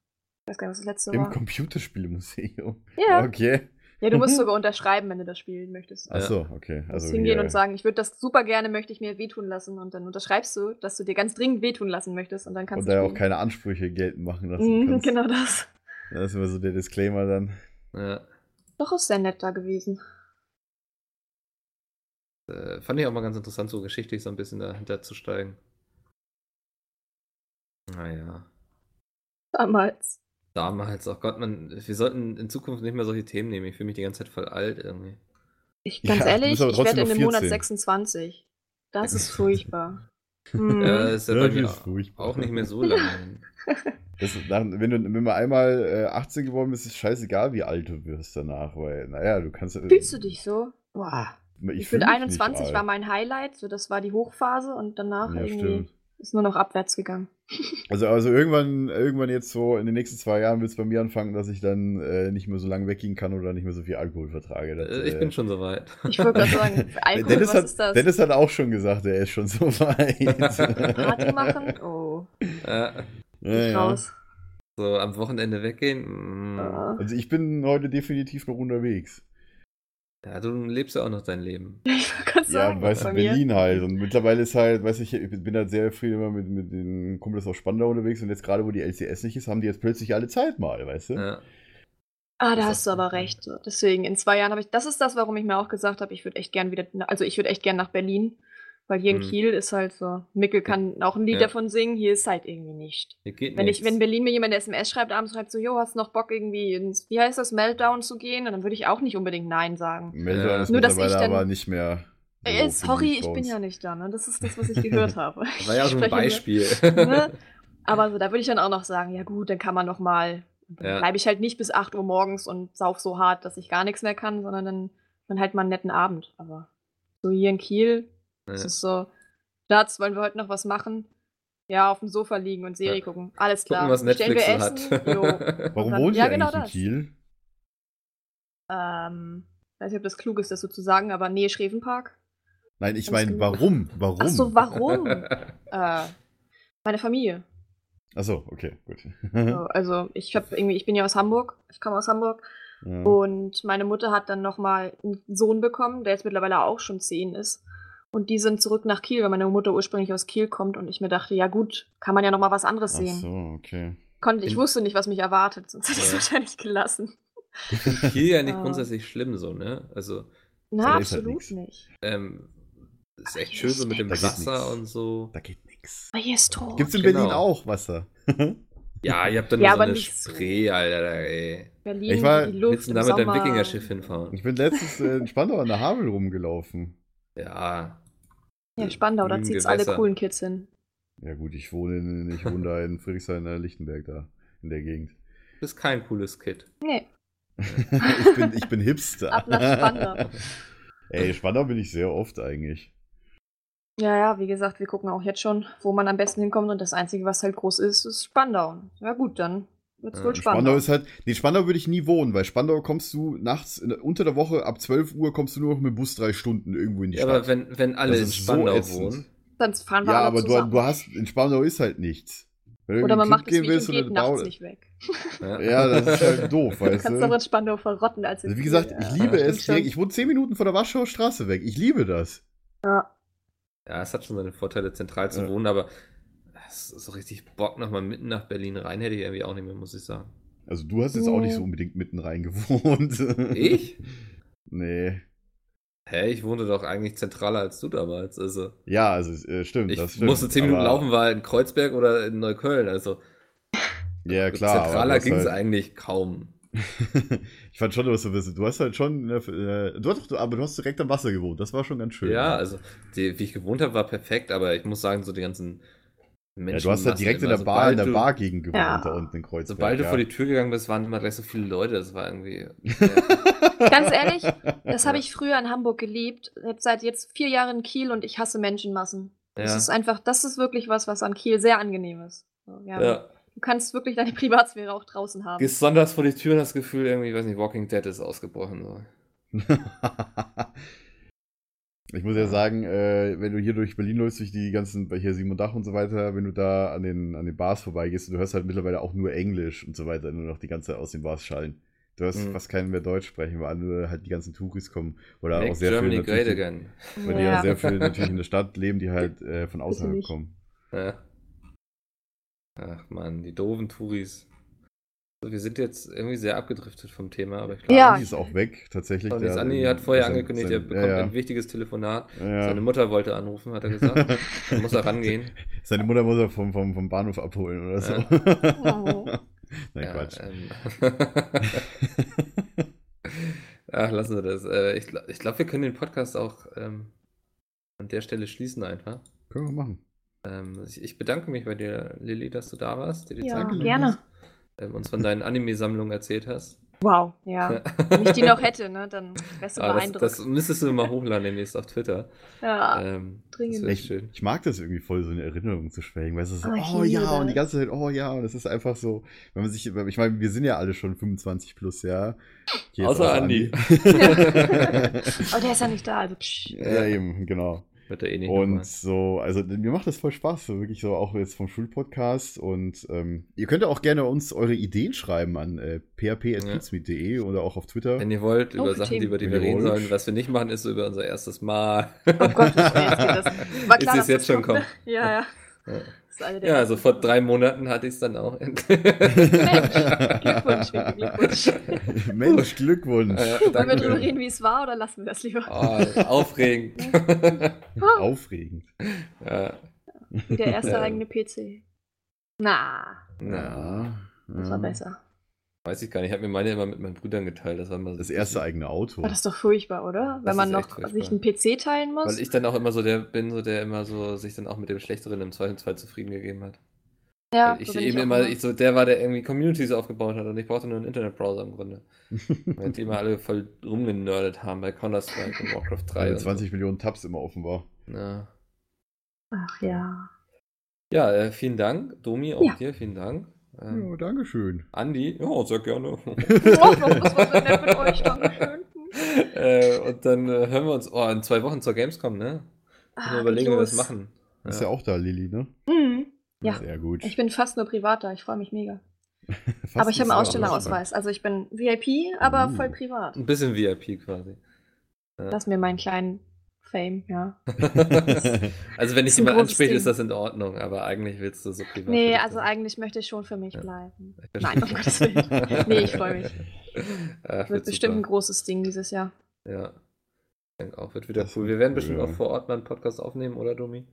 ich weiß gar nicht, was das letzte Im war. Computerspielmuseum. Ja. Okay. Ja, du musst sogar unterschreiben, wenn du das spielen möchtest. Ach so, okay. Du musst Also hingehen hier- und sagen, ich würde das super gerne, möchte ich mir wehtun lassen. Und dann unterschreibst du, dass du dir ganz dringend wehtun lassen möchtest und dann kannst und du da auch spielen. keine Ansprüche geltend machen lassen Mhm, kannst. genau das. Das ist immer so der Disclaimer dann. Ja. Doch ist sehr nett da gewesen. Äh, fand ich auch mal ganz interessant, so geschichtlich so ein bisschen dahinter zu steigen. Naja. Damals. Damals, oh Gott, man, wir sollten in Zukunft nicht mehr solche Themen nehmen. Ich fühle mich die ganze Zeit voll alt irgendwie. Ich, Ja, ganz du ehrlich, ich werde in dem Monat 14. 26. Das ist furchtbar. Mhm. Ja, das ist ja, Ja, das mir ist furchtbar. auch nicht mehr so lange. Das ist nach, wenn, du, wenn man einmal äh, 18 geworden bist, ist es scheißegal, wie alt du wirst danach. Weil, naja, du kannst. Fühlst du dich so? Boah. Ich, Ich nicht 21 alt. war mein Highlight, so das war die Hochphase und danach Ja, irgendwie stimmt. Ist nur noch abwärts gegangen. Also, also irgendwann, irgendwann jetzt so in den nächsten zwei Jahren wird es bei mir anfangen, dass ich dann äh, nicht mehr so lange weggehen kann oder nicht mehr so viel Alkohol vertrage. Das, Äh, ich bin schon soweit. Ich wollte gerade sagen, Alkohol, Dennis, was hat, ist das? Dennis hat auch schon gesagt, er ist schon so weit. Party machen? Oh, Ja, ja, ja. raus. so am Wochenende weggehen. mm. Also ich bin heute definitiv noch unterwegs. Ja, du lebst ja auch noch dein Leben. Ich gerade Ja, sagen, weißt du, bei mir. Berlin halt. Und mittlerweile ist halt, weiß ich, ich bin halt sehr viel immer mit, mit den Kumpels aus Spandau unterwegs und jetzt gerade, wo die LCS nicht ist, haben die jetzt plötzlich alle Zeit mal, weißt du? Ja. Ah, da Das hast ist du aber recht. Deswegen, in zwei Jahren habe ich, das ist das, warum ich mir auch gesagt habe, ich würde echt gern wieder, also ich würde echt gern nach Berlin. Weil hier in Hm. Kiel ist halt so, Mickel kann auch ein Lied Ja. davon singen, hier ist halt irgendwie nicht. Hier geht Wenn, nichts. ich, wenn Berlin mir jemand eine SMS schreibt, abends schreibt so, jo, hast du noch Bock irgendwie ins, wie heißt das, Meltdown zu gehen? Und dann würde ich auch nicht unbedingt Nein sagen. Ja. ist Nur, dass ich dann- aber nicht mehr. so Äh, sorry, ich bin ja nicht da, ne? Das ist das, was ich gehört habe. war ja so ein Beispiel. ne? Aber so, da würde ich dann auch noch sagen, ja gut, dann kann man noch mal, dann Ja. bleibe ich halt nicht bis 8 Uhr morgens und sauf so hart, dass ich gar nichts mehr kann, sondern dann dann halt mal einen netten Abend. Aber so hier in Kiel, es Ja. ist so, Schatz, wollen wir heute noch was machen? Ja, auf dem Sofa liegen und Serie Ja. gucken. Alles klar. Gucken, was Netflix wir so Essen? hat. Jo. Warum wohnt ja, ihr genau eigentlich in das. Kiel? Ähm, weiß nicht, ob das klug ist, das so zu sagen, aber nee, Schrevenpark. Nein, ich meine, warum? Warum? Ach so, warum? äh, meine Familie. Ach so, okay, gut. So, also ich habe irgendwie, ich bin ja aus Hamburg, ich komme aus Hamburg Ja. und meine Mutter hat dann noch mal einen Sohn bekommen, der jetzt mittlerweile auch schon zehn ist. Und die sind zurück nach Kiel, weil meine Mutter ursprünglich aus Kiel kommt und ich mir dachte, ja gut, kann man ja noch mal was anderes Ach sehen. so, okay. Konnte, ich In- wusste nicht, was mich erwartet, sonst hätte ich es wahrscheinlich gelassen. Kiel ja nicht Ah. grundsätzlich schlimm so, ne? Also, Na, halt absolut nix. nicht. ähm, ist echt schön so mit dem Wasser und so. Da geht nix. Aber hier ist tot. Gibt's in Genau. Berlin auch Wasser? Ja, ihr habt dann Ja, nur so aber eine nicht so. Spree, Alter, ey. Berlin, Ich war- die Luft Willst du da mit deinem. Wikingerschiff hinfahren? ich bin letztens äh, in Spandau an der Havel rumgelaufen. Ja. Ja, Spandau, da Grünen zieht's alle coolen Kids hin. Ja gut, ich wohne, in, ich wohne da in Friedrichshain, in Lichtenberg da, in der Gegend. Bist kein cooles Kid. Nee, ich, bin, ich bin Hipster. ab nach Spandau. Ey, Spandau bin ich sehr oft eigentlich. Ja, ja, wie gesagt, wir gucken auch jetzt schon, wo man am besten hinkommt und das Einzige, was halt groß ist, ist Spandau. Ja gut, dann wird's wohl und Spandau. Spandau ist halt, nee, Spandau würde ich nie wohnen, weil Spandau kommst du nachts, in, unter der Woche ab 12 Uhr kommst du nur noch mit dem Bus drei Stunden irgendwo in die Ja, Stadt. aber wenn, wenn alle in ist so Spandau ätzend. wohnen. Dann fahren wir ja, alle aber du, zusammen. du hast, in Spandau ist halt nichts. Wenn du Oder man macht es ich und geht nachts nicht weg. Ja. Das ist halt doof, Du weißt kannst doch du? in Spandau verrotten als in Also wie gesagt, ja. ich liebe es. schon. direkt- Ich wohne 10 Minuten von der Warschauer Straße weg. Ich liebe das. Ja. Ja, es hat schon seine Vorteile, zentral zu Ja. wohnen, aber so richtig Bock nochmal mitten nach Berlin rein hätte ich irgendwie auch nicht mehr, muss ich sagen. Also du hast jetzt auch nicht so unbedingt mitten rein gewohnt. Ich? Nee. Hä, ich wohnte doch eigentlich zentraler als du damals. Also, Ja, also äh, stimmt. ich das stimmt. musste 10 Minuten laufen, war in Kreuzberg oder in Neukölln. Also, Ja, klar. aber zentraler ging es halt- eigentlich kaum. ich fand schon, du hast so ein bisschen. Du hast halt schon. Äh, du hast, doch- aber du hast direkt am Wasser gewohnt. Das war schon ganz schön. Ja, also, die, wie ich gewohnt habe, war perfekt, aber ich muss sagen, so die ganzen Ja, Menschen. du hast halt direkt in der Bar, in der Bar gegen gewohnt, Ja. da unten in Kreuzberg. Sobald du ja. vor die Tür gegangen bist, waren immer gleich so viele Leute. Das war irgendwie. Ganz ehrlich, das habe ich früher in Hamburg geliebt. Jetzt seit jetzt vier Jahren in Kiel und ich hasse Menschenmassen. Das Ja. ist einfach, das ist wirklich was, was an Kiel sehr angenehm ist. Ja. ja. Du kannst wirklich deine Privatsphäre auch draußen haben. Gehst sonntags vor die Tür das Gefühl, irgendwie, ich weiß nicht, Walking Dead ist ausgebrochen. So. ich muss ja sagen, äh, wenn du hier durch Berlin läufst, durch die ganzen, hier Simon Dach und so weiter, wenn du da an den, an den Bars vorbeigehst, du hörst halt mittlerweile auch nur Englisch und so weiter, nur noch die ganze Zeit aus den Bars schallen. Du hörst Mhm. fast keinen mehr Deutsch sprechen, weil alle halt die ganzen Touris kommen. Oder Make auch sehr Germany viel great again. weil die Ja. ja sehr viel natürlich in der Stadt leben, die halt äh, von außerhalb kommen. Ja. Ach man, die doofen Touris. So, wir sind jetzt irgendwie sehr abgedriftet vom Thema, aber ich glaube, Ja. Andi ist auch weg, tatsächlich. Und Der- Andi hat vorher sein- angekündigt, sein- er bekommt ja, ja. ein wichtiges Telefonat. Ja. Seine Mutter wollte anrufen, hat er gesagt. Dann muss er rangehen. Seine Mutter muss er vom, vom, vom Bahnhof abholen oder so. Oh. Nein, Ja, Quatsch. ähm. Ach, lassen wir das. Äh, ich glaube, glaub, wir können den Podcast auch ähm, an der Stelle schließen einfach. Können wir machen. Ähm, ich, ich bedanke mich bei dir, Lilly, dass du da warst, dir die Ja, Zeit genommen gerne. hast, ähm, uns von deinen Anime-Sammlungen erzählt hast. Wow, ja. Wenn ich die noch hätte, ne, dann wärst du Ah, das, beeindruckt. das müsstest du mal hochladen demnächst auf Twitter. ja. Ähm, dringend. Das Ich, schön. ich mag das irgendwie voll, so eine Erinnerung zu schwelgen, weil es ist so, Oh, oh ja, und die das. ganze Zeit, oh ja, und es ist einfach so, wenn man sich, ich meine, wir sind ja alle schon 25 plus, ja. Ist Außer auch Andi. Aber der ist ja nicht da, also psch. ja, eben, genau. Wird er eh nicht Und nochmal. so, also mir macht das voll Spaß, so wirklich so auch jetzt vom Schulpodcast. Und ähm, ihr könnt ja auch gerne uns eure Ideen schreiben an äh, php.kidsmeet.de oder auch auf Twitter. Wenn ihr wollt, Oh, über für Sachen, über die wir reden sollen. Was wir nicht machen, ist so über unser erstes Mal. Oh Gott, jetzt geht das. War Ist klar, es dass jetzt schon kommt, ne? Ja, ja. Ja. Ja, also vor drei Monaten hatte ich es dann auch. Mensch, Glückwunsch. Mensch, Glückwunsch. Äh, Wollen wir drüber reden, wie es war, oder lassen wir das lieber? Oh, aufregend. Aufregend. ja. Wie der erste Ja. eigene PC. Na, Na, das war besser. Weiß ich gar nicht. Ich habe mir meine immer mit meinen Brüdern geteilt. Das war mal so Das erste eigene Auto. War das doch furchtbar, oder? Das Wenn man noch furchtbar. sich einen PC teilen muss. Weil ich dann auch immer so der bin, so der immer so sich dann auch mit dem Schlechteren im Zweifelsfall zufrieden gegeben hat. Ja, Weil ich so bin eben auch immer, ich so, der war, der irgendwie Communities aufgebaut hat und ich brauchte nur einen Internetbrowser im Grunde. Weil die immer alle voll rumgenördet haben bei Counter-Strike und Warcraft 3. Weil und 20 Millionen Tabs immer offen war. So. Ja, Ach ja. ja äh, vielen Dank. Domi, auch Ja. dir vielen Dank. Ähm, Ja, Dankeschön. Andi, ja, sehr gerne. Oh, das war so nett mit euch, Dankeschön. äh, und dann äh, hören wir uns oh, in zwei Wochen zur Gamescom, ne? Ah, Mal überlegen, wie wir das machen. Ist ja auch da, Lilly, ne? Mhm. Ja. Sehr gut. Ich bin fast nur privat da, ich freue mich mega. Aber ich habe einen Ausstellerausweis. Also ich bin VIP, aber Uh. voll privat. Ein bisschen VIP quasi. Lass mir meinen kleinen Fame, ja. also wenn ein jemand anspricht, Ding. ist das in Ordnung, aber eigentlich willst du so privat. Nee, also sein. eigentlich möchte ich schon für mich Ja. bleiben. Ich Nein, um Gottes Willen. Nee, ich freue mich. Ach, Wird bestimmt ein super. großes Ding dieses Jahr. Ja. Ich denke auch, wird wieder Das cool. Wir werden bestimmt cool, auch ja. vor Ort mal einen Podcast aufnehmen, oder Domi?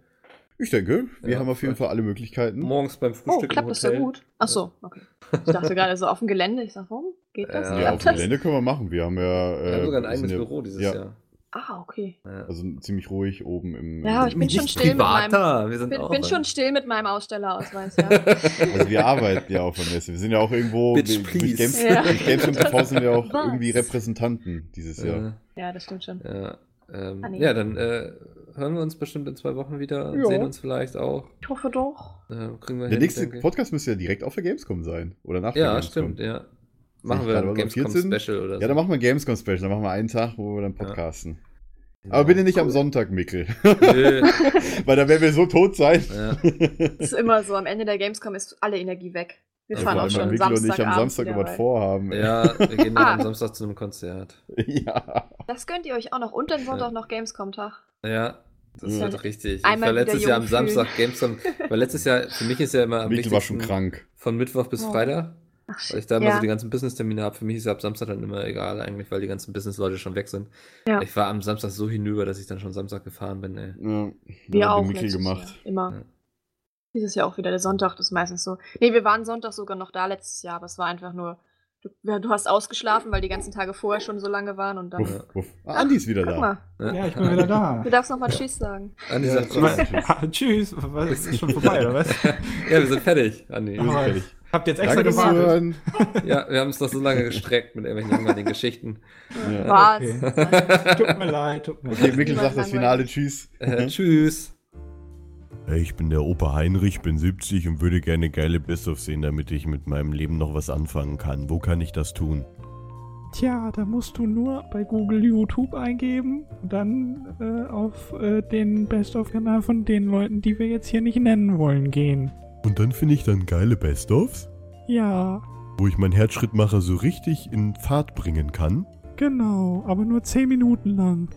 Ich denke, wir Ja, haben auf jeden. Fall alle Möglichkeiten. Morgens beim Oh, Frühstück klappt im das so gut? Ach so, okay. Ich dachte gerade so auf dem Gelände. Ich sag, warum? Geht das? Ja, Ja, Klappt auf dem? Gelände können wir machen. Wir haben ja. Wir haben sogar ein eigenes ja, Büro dieses ja, Jahr. Ah, okay. Ja. Also ziemlich ruhig oben im. Ja, ich bin schon still mit meinem- privater, wir sind Bin, auch bin schon still mit meinem Ausstellerausweis, ja. Also wir arbeiten ja auf der Messe. Wir sind ja auch irgendwo. Bitch, wir- durch. Games, Ja. durch Games und TV sind wir auch Was? irgendwie Repräsentanten dieses Jahr. ja, das stimmt schon. Ja, ähm, Ah, nee. ja, dann äh, hören wir uns bestimmt in zwei Wochen wieder, Ja. sehen uns vielleicht auch. Ich hoffe doch. Äh, kriegen wir Der hin, nächste. Podcast müsste ja direkt auf der Gamescom sein. Oder nach der Ja, Gamescom. stimmt, ja. Machen wir ein Gamescom 14.? Special oder so. Ja, dann machen wir ein Gamescom Special. Dann machen wir einen Tag, wo wir dann podcasten. Aber bitte nicht am Sonntag, Mickel. Nö. Weil dann werden wir so tot sein. ja. Das ist immer so, am Ende der Gamescom ist alle Energie weg. Wir Ja, fahren vor auch schon weil Mickel und ich am Samstag was vorhaben. ey. ja, wir gehen dann Ah. am Samstag zu einem Konzert. ja. Das gönnt ihr euch auch noch. Und dann Sonntag Ja. noch Gamescom-Tag. Ja, das Ja. wird richtig. Ich Einmal war letztes Jahr am Samstag Gamescom, weil letztes Jahr, für mich ist ja immer am Mickel war schon krank. von Mittwoch bis Oh. Freitag, Ach, weil ich da immer ja. so die ganzen Business-Termine habe. Für mich ist ja ab Samstag dann immer egal eigentlich, weil die ganzen Business-Leute schon weg sind. Ja. Ich war am Samstag so hinüber, dass ich dann schon Samstag gefahren bin, ey. Ja, Wir hat auch. Letztes gemacht. Jahr. Immer. Ja. Dieses Jahr auch wieder. Der Sonntag das ist meistens so. Nee, wir waren Sonntag sogar noch da letztes Jahr, aber es war einfach nur. Du, ja, du hast ausgeschlafen, weil die ganzen Tage vorher schon so lange waren und dann. Wuff, wuff. Ah, Andi ist wieder Guck da. mal, Ja, ich bin wieder da. du darfst noch mal Tschüss sagen. Andi Ja, sagt tschüss. Tschüss. Tschüss. Was, ist schon vorbei, oder was? Ja, wir sind fertig, Andi. Aber fertig. Habt ihr jetzt extra gewartet? Ja, wir haben es doch so lange gestreckt mit irgendwelchen langweiligen Geschichten. Ja. Was? Okay. Tut mir leid, tut mir Okay, leid. Mickel sagt das. Finale. Tschüss. Äh, tschüss. Hey, ich bin der Opa Heinrich, bin 70 und würde gerne geile Best-of sehen, damit ich mit meinem Leben noch was anfangen kann. Wo kann ich das tun? Tja, da musst du nur bei Google YouTube eingeben und dann äh, auf äh, den Best-of-Kanal von den Leuten, die wir jetzt hier nicht nennen wollen, gehen. Und dann finde ich dann geile Best-ofs, Ja, wo ich meinen Herzschrittmacher so richtig in Fahrt bringen kann. genau, aber nur 10 Minuten lang.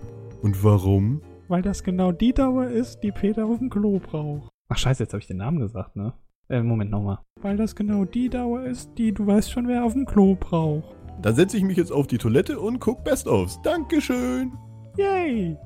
Und warum? Weil das genau die Dauer ist, die Peter auf dem Klo braucht. Ach scheiße, jetzt habe ich den Namen gesagt, ne? Äh, Moment nochmal. Weil das genau die Dauer ist, die du weißt schon, wer auf dem Klo braucht. Dann setze ich mich jetzt auf die Toilette und guck Best-ofs. Dankeschön! Yay!